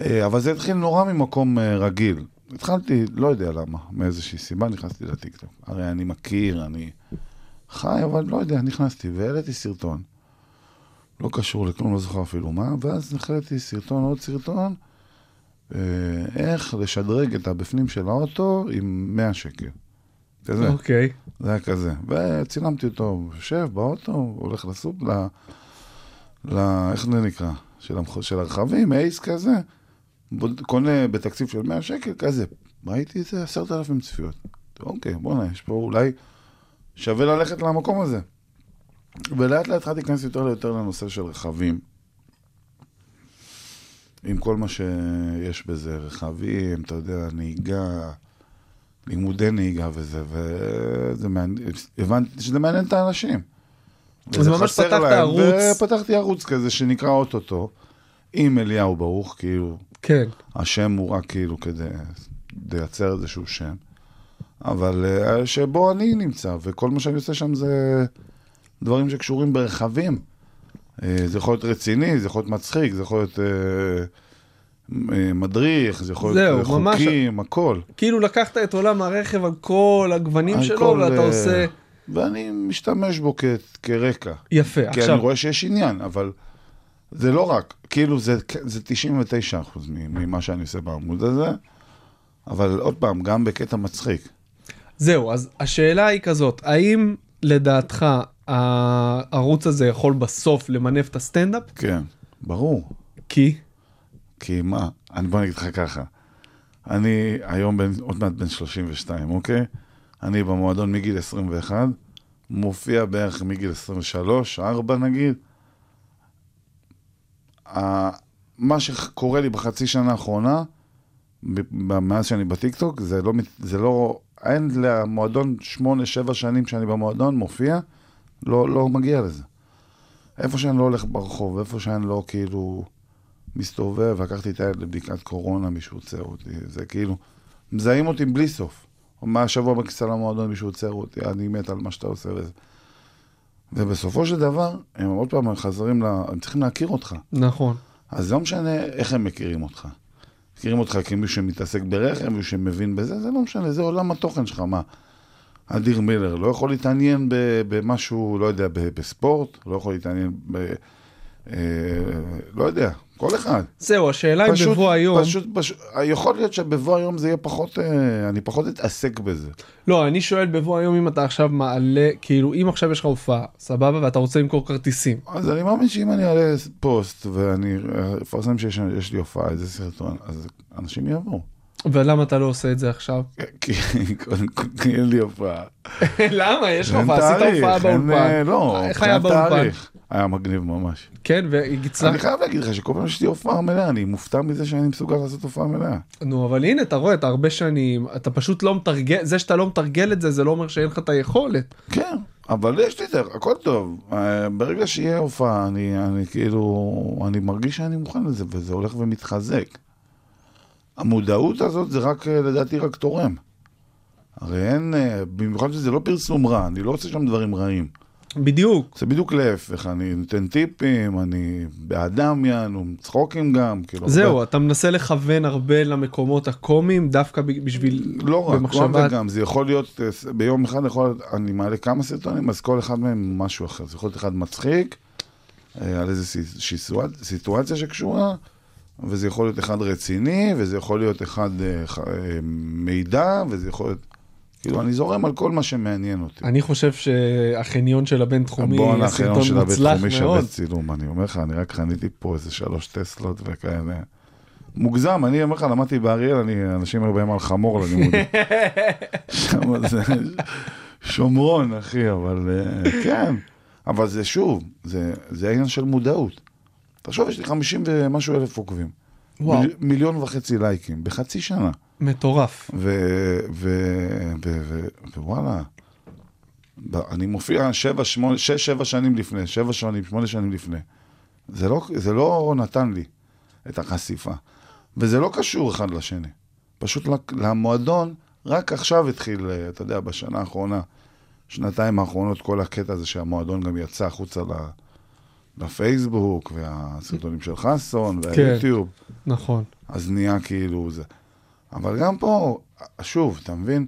אה, אבל זה התחיל נורא ממקום אה, רגיל. התחלתי, לא יודע למה, מאיזושהי סיבה נכנסתי לטיקטוק. הרי אני מכיר, אני חי, אבל לא יודע, נכנסתי והעליתי סרטון. לא קשור לכלום, לא זוכר אפילו מה, ואז העליתי סרטון, עוד סרטון, אה, איך לשדרג את הבפנים של האוטו עם 100 שקל. כזה, אוקיי. זה היה כזה. וצילמתי אותו, יושב באוטו, הולך לסופ, ל... ל... איך זה נקרא? של, המח... של הרכבים, אייס כזה. קונה בתקציב של 100 שקל, כזה. ראיתי את זה, עשרת אלפים צפיות. אוקיי, בוא'נה, יש פה אולי שווה ללכת למקום הזה. ולאט לאט התחלתי להיכנס יותר ויותר לנושא של רכבים. עם כל מה שיש בזה, רכבים, אתה יודע, נהיגה, לימודי נהיגה וזה, וזה מעניין, הבנתי שזה מעניין את האנשים. אז וזה ממש פתחת ערוץ. ופתחתי ערוץ כזה שנקרא אוטוטו, עם אליהו ברוך, כאילו, כן. השם הוא רק כאילו כדי לייצר איזשהו שם, אבל אה, שבו אני נמצא, וכל מה שאני עושה שם זה דברים שקשורים ברכבים. אה, זה יכול להיות רציני, זה יכול להיות מצחיק, זה יכול להיות אה, אה, מדריך, זה יכול להיות זהו, אה, ממש- חוקים, הכל. כאילו לקחת את עולם הרכב על כל הגוונים שלו הכל, ואתה עושה ואני משתמש בו כ- כרקע. יפה כי עכשיו אני רואה שיש עניין, אבל זה לא רק, כאילו זה, זה 99% ממה שאני עושה בעמוד הזה, אבל עוד פעם, גם בקטע מצחיק. זהו אז השאלה היא כזאת האם לדעתך הערוץ הזה יכול בסוף למנף את הסטנדאפ כן, ברור. כי כי מה, אני בוא נגיד לך ככה, אני היום בן, עוד מעט בן 32, אוקיי? אני במועדון מגיל 21, מופיע בערך מגיל 23, 4 נגיד. מה שקורה לי בחצי שנה האחרונה, מאז שאני בטיקטוק, זה לא, זה לא, אין למועדון 8-7 שנים שאני במועדון, מופיע, לא, לא מגיע לזה. איפה שאני לא הולך ברחוב, איפה שאני לא כאילו מסתובב, לקחתי את הילד לבדיקת קורונה, מישהו עוצר אותי, זה כאילו, מזהים אותי בלי סוף. מהשבוע בכניסה למועדון מישהו עוצר אותי, אני מת על מה שאתה עושה וזה. ובסופו של דבר, הם עוד פעם חזרים ל... הם צריכים להכיר אותך. נכון אז לא משנה איך הם מכירים אותך. מכירים אותך כמישהו שמתעסק ברכב, מישהו שמבין בזה, זה לא משנה, זה עולם התוכן שלך, מה? אדיר מילר לא יכול להתעניין במשהו, לא יודע, בספורט, לא יכול להתעניין ב... אה, לא יודע, כל אחד. זהו השאלה אם בבוא היום פשוט, פשוט, יכול להיות שבבוא היום זה יהיה פחות, אה, אני פחות אתעסק בזה. לא אני שואל בבוא היום אם אתה עכשיו מעלה כאילו אם עכשיו יש לך הופעה סבבה ואתה רוצה למכור כרטיסים אז אני מאמין שאם אני אעלה פוסט ואני אה, אפרסם שיש יש לי הופעה, איזה סרטון, אז אנשים יבואו. ולמה אתה לא עושה את זה עכשיו? כי אין לי הופעה. למה? יש לך הופעה, עשית הופעה אין, באולפן. אה, לא, איך היה באולפן? היה מגניב ממש. כן, אני והצלחת. חייב להגיד לך שכל פעם שיש לי הופעה מלאה, אני מופתע מזה שאני מסוגל לעשות הופעה מלאה. נו, אבל הנה, אתה רואה, אתה הרבה שנים, אתה פשוט לא מתרגל, זה שאתה לא מתרגל את זה, זה לא אומר שאין לך את היכולת. כן, אבל יש לי את זה, הכל טוב. אה, ברגע שיהיה הופעה, אני, אני כאילו, אני מרגיש שאני מוכן לזה, וזה הולך ומתחזק. המודעות הזאת זה רק, אה, לדעתי, רק תורם. הרי אין, אה, במיוחד שזה לא פרסום רע, אני לא רוצה שם דברים רעים. בדיוק. זה בדיוק להפך, אני נותן טיפים, אני באדם יענו, צחוקים גם, כאילו. זהו, הרבה- אתה מנסה לכוון הרבה למקומות הקומיים, דווקא בשביל... לא רק, גם במחשבה- וגם, זה יכול להיות, אה, ביום אחד יכול אני מעלה כמה סרטונים, אז כל אחד מהם משהו אחר. זה יכול להיות אחד מצחיק, על סיטואציה, סיטואציה שקשורה, וזה יכול להיות אחד רציני, וזה יכול להיות אחד אה, אה, מידע, וזה יכול להיות... כאילו, אני זורם על כל מה שמעניין אותי. אני חושב שהחניון של הבינתחומי בואנה, יהיה החניון סרטון של מוצלח הבית מאוד. שווה צילום, אני אומר לך, אני רק חניתי פה איזה שלוש טסלות וכאלה. מוגזם, אני אומר לך, למדתי באריאל, אני, אנשים היו באים על חמור ללימודים. שם זה שומרון, אחי, אבל אה, כן. אבל זה שוב, זה, זה העניין של מודעות. תחשוב, יש לי 50 ומשהו אלף עוקבים. וואו. מיל, מיליון וחצי לייקים, בחצי שנה. מטורף. ווואלה, אני מופיע שבע, שמונה, שש, שבע שנים לפני, שבע שנים, שמונה שנים לפני. זה לא, זה לא נתן לי את החשיפה. וזה לא קשור אחד לשני. פשוט למועדון, רק עכשיו התחיל, אה, אתה יודע, בשנה האחרונה, שנתיים האחרונות, כל הקטע הזה שהמועדון גם יצא החוצה ל... לפייסבוק, והסרטונים של חסון, והיוטיוב. נכון. אז נהיה כאילו זה. אבל גם פה, שוב, אתה מבין?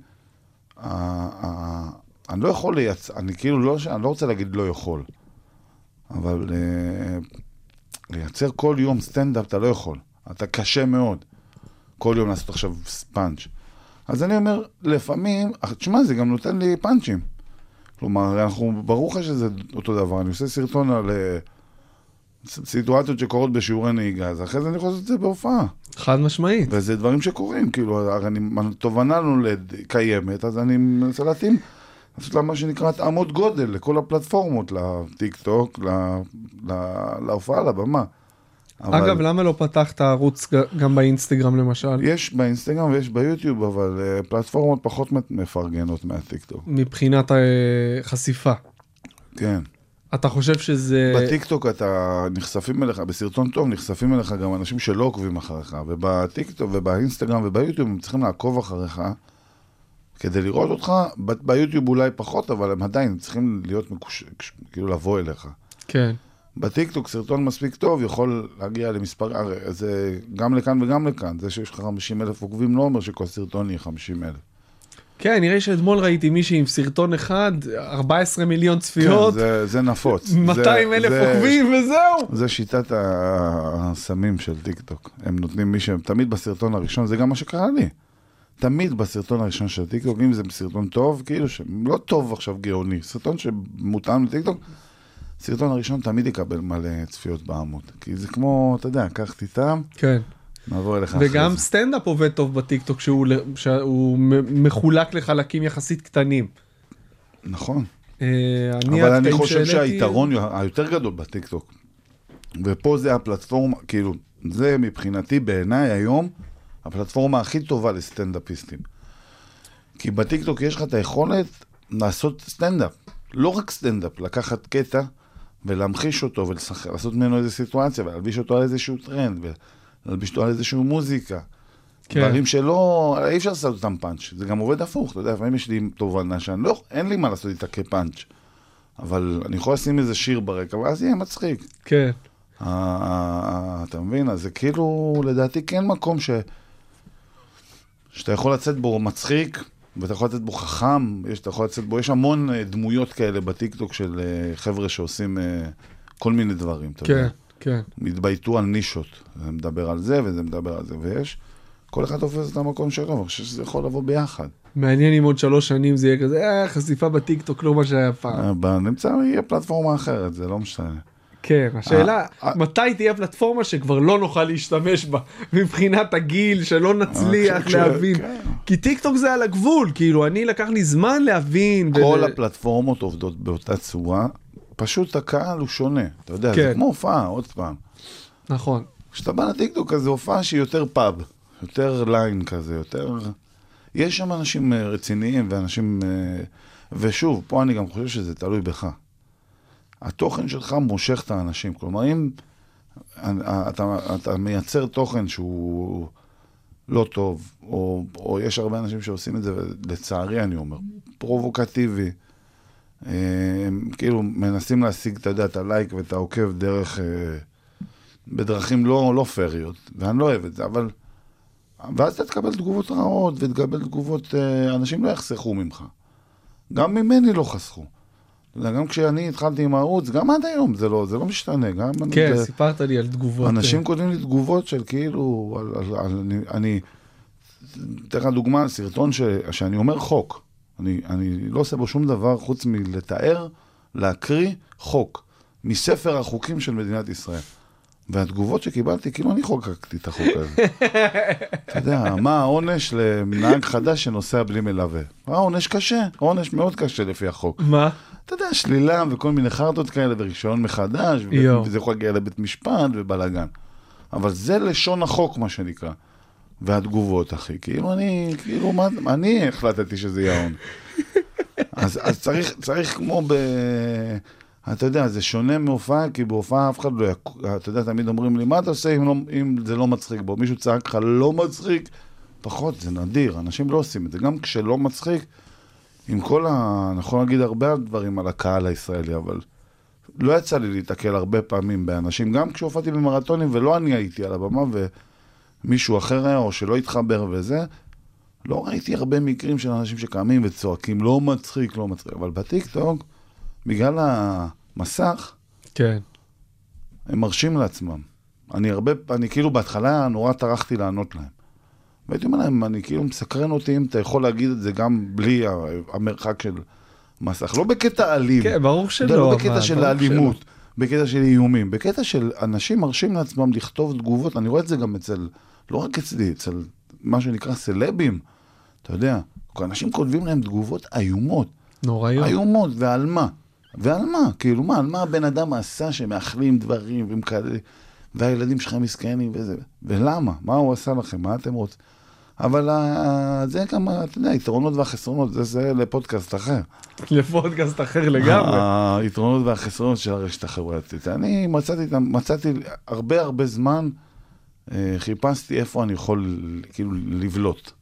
אני לא יכול לייצר, אני כאילו לא, אני לא רוצה להגיד לא יכול, אבל אה, לייצר כל יום סטנדאפ אתה לא יכול. אתה קשה מאוד. כל יום לעשות עכשיו פאנץ'. אז אני אומר, לפעמים, תשמע, זה גם נותן לי פאנצ'ים. כלומר, אנחנו, ברור לך שזה אותו דבר, אני עושה סרטון על אה, סיטואציות שקורות בשיעורי נהיגה, אז אחרי זה אני יכול לעשות את זה בהופעה. חד משמעית. וזה דברים שקורים, כאילו, אני, התובנה כבר קיימת, אז אני מנסה להתאים, לעשות לה מה שנקרא התאמות גודל לכל הפלטפורמות, לטיק טוק, ל- ל- להופעה, לבמה. אבל אגב, למה לא פתחת ערוץ גם באינסטגרם למשל? יש באינסטגרם ויש ביוטיוב, אבל אה, פלטפורמות פחות מפרגנות מהטיק טוק. מבחינת אה, חשיפה. כן. אתה חושב שזה... בטיק טוק אתה נחשפים אליך, בסרטון טוב נחשפים אליך גם אנשים שלא עוקבים אחריך, ובטיק טוק ובאינסטגרם וביוטיוב הם צריכים לעקוב אחריך כדי לראות אותך, ביוטיוב אולי פחות, אבל הם עדיין צריכים להיות מקוש... כאילו לבוא אליך. כן. בטיק טוק סרטון מספיק טוב יכול להגיע למספר, הרי זה גם לכאן וגם לכאן, זה שיש לך 50 אלף עוקבים לא אומר שכל סרטון יהיה 50 אלף. כן, נראה לי שאתמול ראיתי מישהי עם סרטון אחד, 14 מיליון צפיות, כן, זה, זה נפוץ. 200 אלף עוקבים וזהו. זה שיטת הסמים של טיק טוק. הם נותנים מי שהם, תמיד בסרטון הראשון, זה גם מה שקרה לי. תמיד בסרטון הראשון של טיק טוק, אם זה סרטון טוב, כאילו לא טוב עכשיו גאוני, סרטון שמותאם לטיק טוק, סרטון הראשון תמיד יקבל מלא צפיות בעמוד. כי זה כמו, אתה יודע, קח תטעם, כן. נעבור אליך אחרי וגם זה. סטנדאפ עובד טוב בטיקטוק שהוא שהוא מחולק לחלקים יחסית קטנים. נכון. אה, אני אבל אני חושב שהעליתי- שהיתרון היותר גדול בטיקטוק, ופה זה הפלטפורמה, כאילו, זה מבחינתי בעיניי היום הפלטפורמה הכי טובה לסטנדאפיסטים. כי בטיקטוק יש לך את היכולת לעשות סטנדאפ. לא רק סטנדאפ, לקחת קטע ולהמחיש אותו ולעשות ממנו איזו סיטואציה ולהלביש אותו על איזשהו טרנד ולהלביש אותו על איזשהו מוזיקה. כן. דברים שלא, אי אפשר לעשות אותם פאנץ', זה גם עובד הפוך, אתה יודע, לפעמים יש לי תובנה שאני לא, אין לי מה לעשות איתה כפאנץ', אבל אני יכול לשים איזה שיר ברקע, ואז יהיה מצחיק. כן. אה, אה, אתה מבין? אז זה כאילו, לדעתי כן מקום ש... שאתה יכול לצאת בו מצחיק, ואתה יכול לצאת בו חכם, יש, אתה יכול לצאת בו, יש המון אה, דמויות כאלה בטיקטוק של אה, חבר'ה שעושים אה, כל מיני דברים, אתה יודע. כן. התבייתו על נישות. זה מדבר על זה וזה מדבר על זה, ויש, כל אחד תופס את המקום שלו, ואני חושב שזה יכול לבוא ביחד. מעניין אם עוד שלוש שנים זה יהיה כזה, אה, חשיפה בטיקטוק לא מה שהיה פעם. אה, נמצא, יהיה פלטפורמה אחרת, זה לא משנה. כן, השאלה, אה, אה. מתי תהיה פלטפורמה שכבר לא נוכל להשתמש בה, מבחינת הגיל, שלנו צריך להבין. כן. כי טיק טוק זה על הגבול, כאילו, אני לקח לי זמן להבין. כל הפלטפורמות עובדות באותה צורה, פשוט הקהל הוא שונה. אתה יודע, כן. זה כמו הופעה, עוד פעם. נכון. כשאתה בא לטיקטוק, אז זו הופעה שהיא יותר פאב, יותר ליין כזה, יותר... יש שם אנשים אה, רציניים ואנשים... אה, ושוב, פה אני גם חושב שזה תלוי בך. התוכן שלך מושך את האנשים. כלומר, אם אה, אתה, אתה מייצר תוכן שהוא לא טוב, או, או יש הרבה אנשים שעושים את זה, ולצערי אני אומר, פרובוקטיבי, הם כאילו מנסים להשיג, אתה יודע, את הלייק ואת העוקב דרך... אה, בדרכים לא, לא פריות, ואני לא אוהב את זה, אבל... ואז אתה תקבל תגובות רעות, ותקבל תגובות... אה, אנשים לא יחסכו ממך. גם ממני לא חסכו. גם כשאני התחלתי עם הערוץ, גם עד היום זה לא, זה לא משתנה. גם כן, זה, סיפרת לי על תגובות. אנשים אה, כותבים לי תגובות של כאילו... על, על, על, אני... אני אתן לך דוגמה, סרטון ש, שאני אומר חוק. אני, אני לא עושה בו שום דבר חוץ מלתאר, להקריא חוק. מספר החוקים של מדינת ישראל. והתגובות שקיבלתי, כאילו אני חוקקתי את החוק הזה. אתה יודע, מה העונש לנהג חדש שנוסע בלי מלווה? העונש קשה, עונש מאוד קשה לפי החוק. מה? אתה יודע, שלילה וכל מיני חרטות כאלה ורישיון מחדש. וזה יכול להגיע לבית משפט ובלאגן. אבל זה לשון החוק, מה שנקרא. והתגובות, אחי, כאילו אני, כאילו, מה, אני החלטתי שזה העונש. אז, אז צריך, צריך כמו ב... אתה יודע, זה שונה מהופעה, כי בהופעה אף אחד לא... יק... אתה יודע, תמיד אומרים לי, מה אתה עושה אם, לא, אם זה לא מצחיק בו? מישהו צעק לך, לא מצחיק? פחות, זה נדיר, אנשים לא עושים את זה. גם כשלא מצחיק, עם כל ה... אני יכול להגיד הרבה דברים על הקהל הישראלי, אבל לא יצא לי להתקל הרבה פעמים באנשים, גם כשהופעתי במרתונים ולא אני הייתי על הבמה ומישהו אחר היה, או שלא התחבר וזה, לא ראיתי הרבה מקרים של אנשים שקמים וצועקים, לא מצחיק, לא מצחיק. אבל בטיקטוק, בגלל המסך, כן. הם מרשים לעצמם. אני הרבה, אני כאילו בהתחלה נורא טרחתי לענות להם. והייתי אומר להם, אני כאילו מסקרן אותי אם אתה יכול להגיד את זה גם בלי המרחק של מסך. לא בקטע אלים. כן, ברור שלא. לא בקטע של ברור האלימות, בקטע של איומים, בקטע של אנשים מרשים לעצמם לכתוב תגובות, אני רואה את זה גם אצל, לא רק אצלי, אצל מה שנקרא סלבים, אתה יודע, אנשים כותבים להם תגובות איומות. נוראיות. איומות, ועל מה? ועל מה? כאילו מה, על מה הבן אדם עשה שמאחלים דברים והם כאלה, והילדים שלך מסכנים וזה, ולמה? מה הוא עשה לכם? מה אתם רוצים? אבל ה- זה גם, אתה יודע, היתרונות והחסרונות, זה, זה לפודקאסט אחר. לפודקאסט אחר לגמרי. היתרונות והחסרונות של הרשת החברתית. אני מצאתי, מצאתי הרבה הרבה זמן, אה, חיפשתי איפה אני יכול כאילו לבלוט.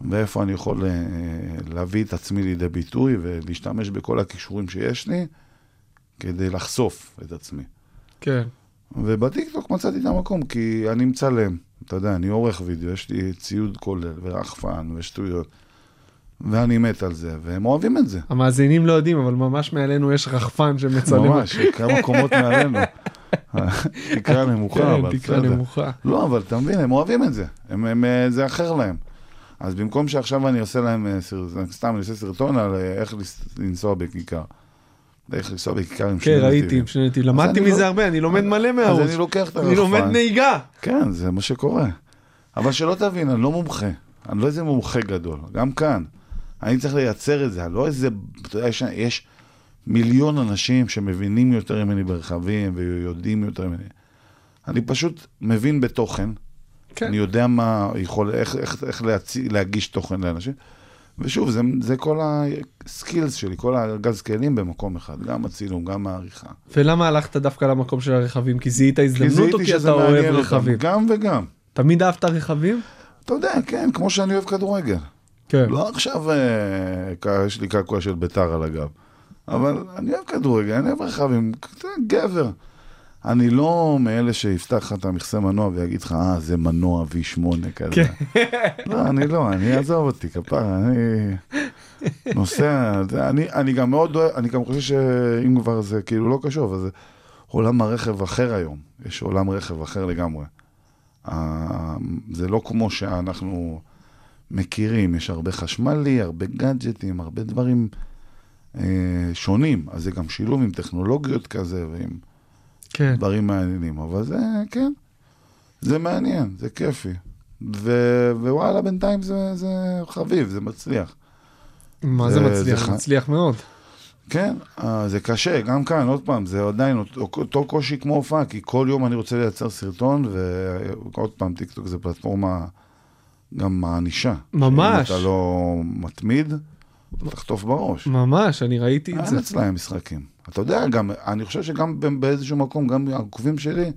ואיפה אני יכול אה, להביא את עצמי לידי ביטוי ולהשתמש בכל הכישורים שיש לי כדי לחשוף את עצמי. כן. ובטיקטוק מצאתי את המקום, כי אני מצלם, אתה יודע, אני עורך וידאו, יש לי ציוד כולל ורחפן ושטויות, ואני מת על זה, והם אוהבים את זה. המאזינים לא יודעים, אבל ממש מעלינו יש רחפן שמצלם. ממש, כמה קומות מעלינו. תקרה נמוכה, כן, אבל תקרה בסדר. נמוכה. לא, אבל אתה מבין, הם אוהבים את זה. אה, זה אחר להם. אז במקום שעכשיו אני עושה להם, אה, סתם אני עושה סרטון על אה, איך לנסוע בכיכר. איך לנסוע בכיכר עם כן, שני ראיתי, נתיבים. עם שני נתיבים. למדתי אני מזה לא- הרבה, אני לומד מלא אז מהערוץ. אני לוקח את אני לומד הרחפן. נהיגה. כן, זה מה שקורה. אבל שלא תבין, אני לא מומחה. אני לא איזה מומחה גדול. גם כאן. אני צריך לייצר את זה. אני לא איזה... אתה יודע, יש, יש מיליון אנשים שמבינים יותר ממני ברכבים ויודעים יותר ממני. אני פשוט מבין בתוכן. כן. אני יודע מה יכול, איך, איך, איך להציא, להגיש תוכן לאנשים. ושוב, זה, זה כל הסקילס שלי, כל הארגז כלים במקום אחד. גם הצילום, גם העריכה. ולמה הלכת דווקא למקום של הרכבים? כי זהית כי הזדמנות או כי אתה אוהב אותם. רכבים? גם וגם. תמיד אהבת רכבים? אתה יודע, כן, כמו שאני אוהב כדורגל. כן. לא עכשיו אה, יש לי קעקוע של ביתר על הגב, אבל אני אוהב כדורגל, אני אוהב רכבים, גבר. אני לא מאלה שיפתח לך את המכסה מנוע ויגיד לך, אה, זה מנוע V8 כזה. כן. לא, אני לא, אני אעזוב אותי, כפרה, אני נוסע, אני, אני גם מאוד אוהב, אני גם חושב שאם כבר זה כאילו לא קשור, אבל זה עולם הרכב אחר היום, יש עולם רכב אחר לגמרי. זה לא כמו שאנחנו מכירים, יש הרבה חשמלי, הרבה גאדג'טים, הרבה דברים שונים, אז זה גם שילוב עם טכנולוגיות כזה ועם כן. דברים מעניינים, אבל זה, כן, זה מעניין, זה כיפי. ו- ווואלה, בינתיים זה, זה חביב, זה מצליח. מה זה זה- מצליח? זה ח- מצליח מאוד. כן, אה, זה קשה, גם כאן, עוד פעם, זה עדיין אותו, קושי כמו הופעה, כי כל יום אני רוצה לייצר סרטון, ועוד פעם, טיקטוק זה פלטפורמה גם מענישה. ממש. אם אתה לא מתמיד, תחטוף בראש. ממש, אני ראיתי את זה. אין אצלהם משחקים. אתה יודע, גם, אני חושב שגם באיזשהו מקום, גם העוקבים שלי,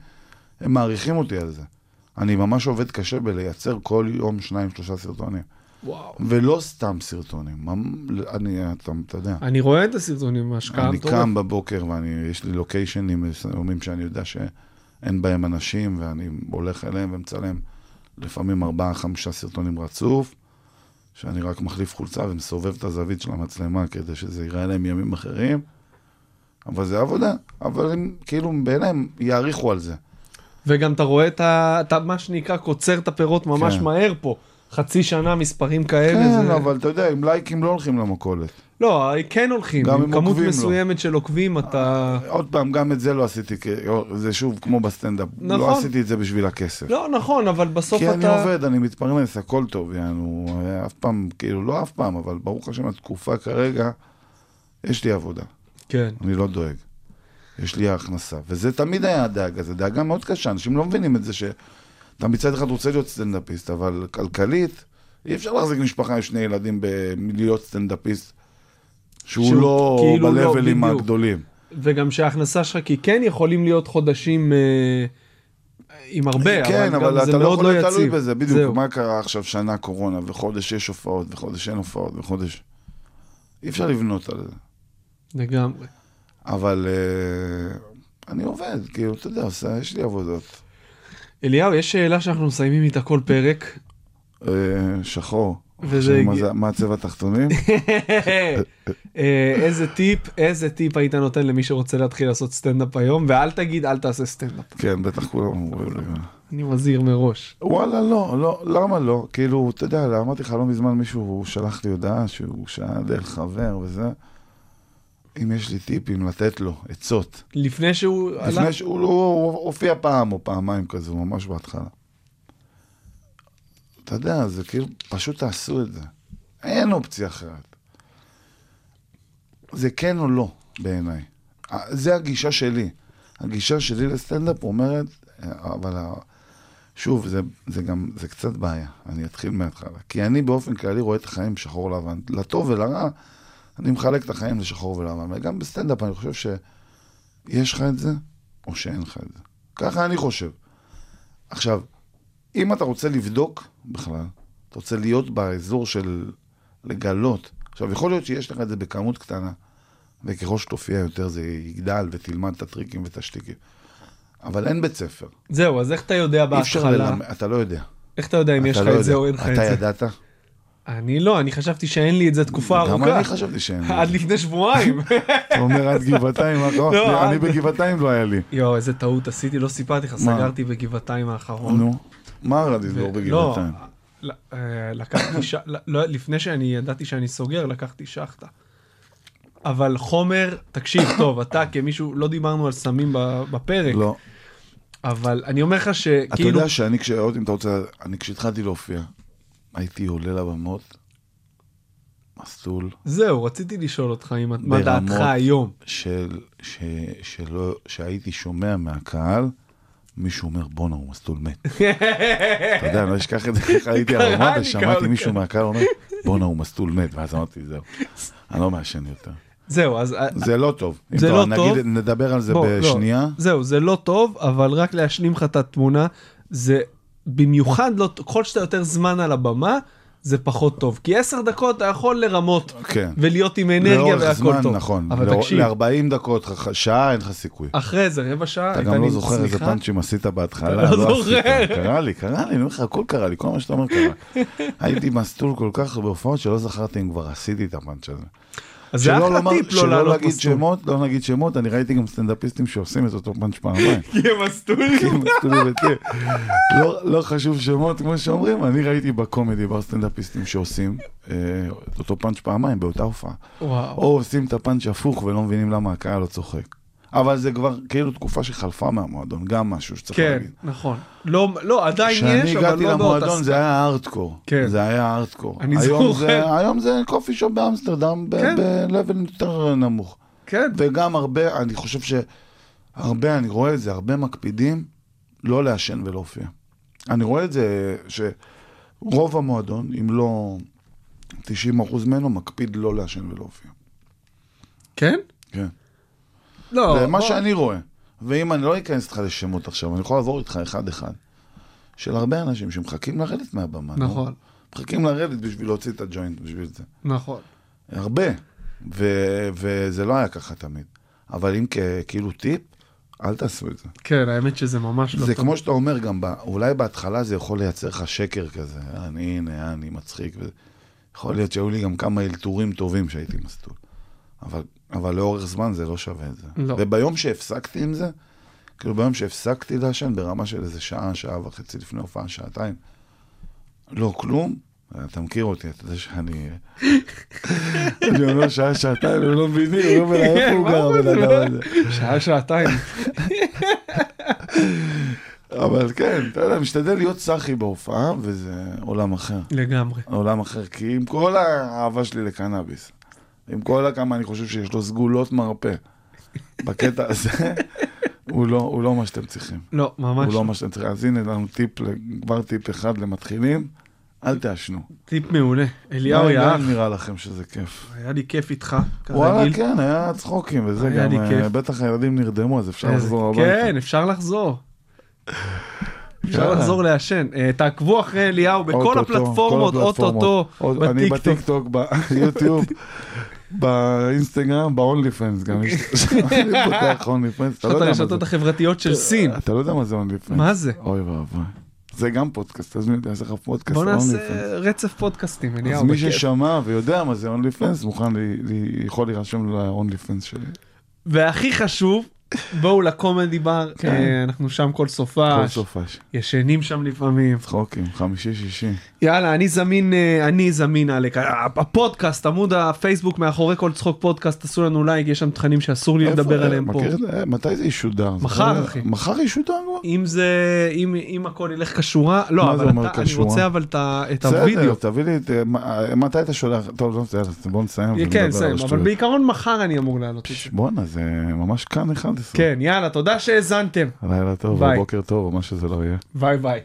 הם מעריכים אותי על זה. אני ממש עובד קשה בלייצר כל יום שניים, שלושה סרטונים. וואו. ולא סתם סרטונים. אני, אתה, אתה יודע. אני רואה את הסרטונים, השקעה אני. קם בבוקר ויש לי לוקיישנים מסוימים שאני יודע שאין בהם אנשים ואני הולך אליהם ומצלם לפעמים ארבעה, חמישה סרטונים רצוף, שאני רק מחליף חולצה ומסובב את הזווית של המצלמה כדי שזה ייראה להם ימים אחרים. אבל זה עבודה, אבל הם כאילו בעיניי הם יעריכו על זה. וגם אתה רואה את ה... אתה מה שנקרא קוצר את הפירות ממש כן. מהר פה. חצי שנה מספרים כאלה. כן, זה... אבל אתה יודע, עם לייקים לא הולכים למכולת. לא, כן הולכים. גם עם כמות. מסוימת של עוקבים אתה... עוד פעם, גם את זה לא עשיתי, זה שוב כמו בסטנדאפ, נכון. לא עשיתי את זה בשביל הכסף. לא, נכון, אבל בסוף כי אתה... אני עובד, אני מתפרנס, הכל טוב, יענו, אף פעם, כאילו, לא אף פעם, אבל ברוך השם, התקופה כרגע, יש לי עבודה, כן. אני לא דואג. יש לי הכנסה, וזה תמיד היה הדאגה, זו דאגה מאוד קשה, אנשים לא מבינים את זה שאתה מצד אחד רוצה להיות סטנדאפיסט, אבל כלכלית, אי אפשר להחזיק משפחה עם שני ילדים בלהיות סטנדאפיסט, שהוא שהוא לא כאילו לא, בלבלים בדיוק. הגדולים. וגם שההכנסה שלך, כי כן יכולים להיות חודשים אה, עם הרבה, כן, אבל, אבל אתה לא יכול לא להיות תלוי. בזה, בדיוק. זהו. מה קרה עכשיו שנה קורונה, וחודש יש הופעות, וחודש אין הופעות, וחודש... אי אפשר לבנות על זה. לגמרי. אבל אה, אני עובד, כאילו, אתה יודע, עושה, יש לי עבודות. אליהו, יש שאלה שאנחנו מסיימים איתה כל פרק. אה, שחור. וזה מה הצבע התחתונים? אה, איזה טיפ, איזה טיפ היית נותן למי שרוצה להתחיל לעשות סטנדאפ היום, ואל תגיד, אל תעשה סטנדאפ. כן, בטח כולם אומרים לי. אני מזהיר מראש. וואלה, לא, לא, למה לא? כאילו, אתה יודע, אמרתי לך לא מזמן מישהו, הוא שלח לי הודעה שהוא שאל דרך חבר וזה. אם יש לי טיפים לתת לו, עצות. לפני שהוא לפני שהוא לא- הוא הופיע פעם או פעמיים כזה, ממש בהתחלה. אתה יודע, זה כאילו, פשוט תעשו את זה. אין אופציה אחרת. זה כן או לא, בעיניי. זה הגישה שלי. הגישה שלי לסטנדאפ אומרת, אבל שוב, זה, זה גם, זה קצת בעיה. אני אתחיל מההתחלה. כי אני באופן כללי רואה את החיים שחור לבן. לטוב ולרע, אני מחלק את החיים לשחור ולבן. וגם בסטנדאפ אני חושב שיש לך את זה, או שאין לך את זה. ככה אני חושב. עכשיו, אם אתה רוצה לבדוק בכלל, אתה רוצה להיות באזור של לגלות, עכשיו, יכול להיות שיש לך את זה בכמות קטנה, וככל שתופיע יותר זה יגדל ותלמד את הטריקים ואת השטיקים. אבל אין בית ספר. זהו, אז איך אתה יודע בהתחלה, ללמד, אתה לא יודע. איך אתה יודע אם יש אתה לך לא את זה. או אין לך את אתה זה? ידעת? אני לא, אני חשבתי שאין לי את זה תקופה גם ארוכה. אני חשבתי שאין לי. עד לפני שבועיים. אתה אומר עד גבעתיים, לא, אני בגבעתיים לא היה לי. יואו, איזה טעות עשיתי, לא סיפרתי לך, סגרתי בגבעתיים האחרון. נו, מה רע לסגור ו- בגבעתיים? לא, אה, לקחתי, ש... לא, לפני שאני ידעתי שאני סוגר, לקחתי שחטה. אבל חומר, תקשיב, טוב, אתה כמישהו, לא דיברנו על סמים בפרק, לא. אבל אני אומר לך אתה שכאילו, יודע שאני, כש- עוד אם אתה רוצה, אני כשהתחלתי להופיע, הייתי עולה לבמות, מסלול זהו, רציתי לשאול אותך אם מה דעתך היום. של, ש, שלא, שהייתי שומע מהקהל, מישהו אומר בואנה הוא מסלול מת. אתה יודע, אני לא אשכח את זה, ככה הייתי על קרה לי. מישהו מהקהל אומר בואנה הוא מסלול מת, ואז אמרתי זהו, אני לא מעשן יותר. זהו, אז אה, זה לא טוב. זה לא נגיד, טוב. נדבר על זה לא, בשנייה. זהו, זה לא טוב, אבל רק להשלים לך את התמונה, זה במיוחד לא, ככל שאתה יותר זמן על הבמה, זה פחות טוב. כי עשר דקות אתה יכול לרמות, כן. ולהיות עם אנרגיה והכל זמן, טוב. נכון. אבל תקשיב, ל-40 דקות, שעה אין לך סיכוי. אחרי זה רבע שעה, אתה גם לא זוכר איזה. פאנצ'ים עשית בהתחלה, אתה לא עשית. זוכר. קרה לי, קרה לי, אני אומר לך, הכל קרה לי, כל מה שאתה אומר קרה. הייתי מסטול כל כך בהופעות שלא זכרתי אם כבר עשיתי את הפאנץ' הזה. אז זה שלא אחלה טיפ לא שלא לעלות מסלול. שמות, לא נגיד שמות, אני ראיתי גם סטנדאפיסטים שעושים את אותו פאנץ' פעמיים. כי הם מסטולים. כי הם מסטולים. לא- לא חשוב שמות, כמו שאומרים, אני ראיתי בקומדי בר סטנדאפיסטים שעושים אה, את אותו פאנץ' פעמיים באותה הופעה. או עושים את הפאנץ' הפוך ולא מבינים למה הקהל לא צוחק. אבל זה כבר כאילו תקופה שחלפה מהמועדון, גם משהו שצריך כן, להגיד. נכון. לא, לא, עדיין כשאני יש, אבל הגעתי לא באותה למועדון זה היה הארדקור. כן. זה היה הארדקור. אני היום זוכר. זה- היום זה קופי שופ באמסטרדם, כן. ב-level יותר נמוך. כן, וגם הרבה, אני חושב שהרבה, אני רואה את זה, הרבה מקפידים לא לעשן ולהופיע. אני רואה את זה שרוב המועדון, אם לא 90% ממנו, מקפיד לא לעשן ולהופיע. כן? כן. לא, זה מה שאני רואה. ואם אני לא אכנס איתך לשמות עכשיו, אני יכול לעבור איתך אחד-אחד. של הרבה אנשים שמחכים לרדת מהבמה. נו. נכון, מחכים לרדת בשביל להוציא את הג'וינט, בשביל זה. נכון. הרבה. ו- וזה לא היה ככה תמיד. אבל אם כ- כאילו טיפ, אל תעשו את זה. כן, האמת שזה ממש לא זה טוב. כמו שאתה אומר גם, ב- אולי בהתחלה זה יכול לייצר לך שקר כזה, אני הנה, אני מצחיק. וזה. יכול להיות שהיו לי גם כמה אלתורים טובים שהייתי מסטול. אבל, אבל לאורך זמן זה לא שווה את זה. לא. וביום שהפסקתי עם זה, כאילו ביום שהפסקתי לעשן ברמה של איזה שעה, שעה וחצי לפני הופעה, שעתיים, לא כלום, אתה מכיר אותי, אתה יודע שאני... אני אומר שעה, שעתיים, הם לא מבינים, הוא אומר, איפה הוא גר הבן אדם הזה? שעה, שעתיים. אבל כן, אתה יודע, משתדל להיות סאחי בהופעה, וזה עולם אחר. לגמרי. עולם אחר, כי עם כל האהבה שלי לקנאביס, עם כל הכמה אני חושב שיש לו סגולות מרפא, בקטע הזה, הוא לא, הוא לא מה שאתם צריכים. לא, ממש הוא לא. לא מה שאתם צריכים. אז הנה לנו טיפ, כבר טיפ אחד למתחילים, אל תעשנו. טיפ מעולה. אליהו. גם נראה לכם שזה כיף. היה לי כיף איתך, וואלה. כן, היה צחוקים, וזה היה גם, לי אה, כיף. בטח הילדים נרדמו, אז אפשר איזה- לחזור הביתה. כן, אפשר לחזור. אפשר. לחזור לעשן. אה, תעקבו אחרי אליהו בכל הפלטפורמות, אוטוטו, עוד- אני בטיקטוק. בטיקטוק, ביוטיוב, באינסטגרם, ב-OnlyFans גם יש. אני פותח OnlyFans, אתה לא יודע מה הרשתות זה. החברתיות של סין. אתה לא יודע מה זה OnlyFans. מה זה? אוי ואבוי. זה גם פודקאסט, תזמין אותי, יש לך פודקאסט בוא נעשה. רצף פודקאסטים, אליהו, אז מי. ששמע ויודע מה זה OnlyFans, מוכן, יכול להירשם ל-OnlyFans שלי. והכי חשוב, בואו לקומדי בר, כן. אה, אנחנו שם כל כל סופש, סופש. ישנים שם לפעמים. צחוקים, חמישי, שישי. יאללה, אני זמין, אה, אני זמין, עלק. הפודקאסט, עמוד הפייסבוק מאחורי כל צחוק פודקאסט, עשו לנו לייק, יש שם תכנים שאסור לי לדבר עליהם פה. אה, מתי זה ישודר? מחר, אחי. מחר ישודר כבר? אם זה, אם, הכל ילך כשורה, לא, אבל אני? רוצה אבל את ה- את בסדר, הווידאו. תביא לי מתי אתה שולח? טוב, לא, בוא נסיים. כן, על סיים, אבל. בעיקרון מחר אני אמור לעלות. בואנה, זה ממש כאן 11. כן, יאללה, תודה שהאזנתם. לילה טוב, ביי. בוקר טוב, או מה שזה לא יהיה. ביי ביי.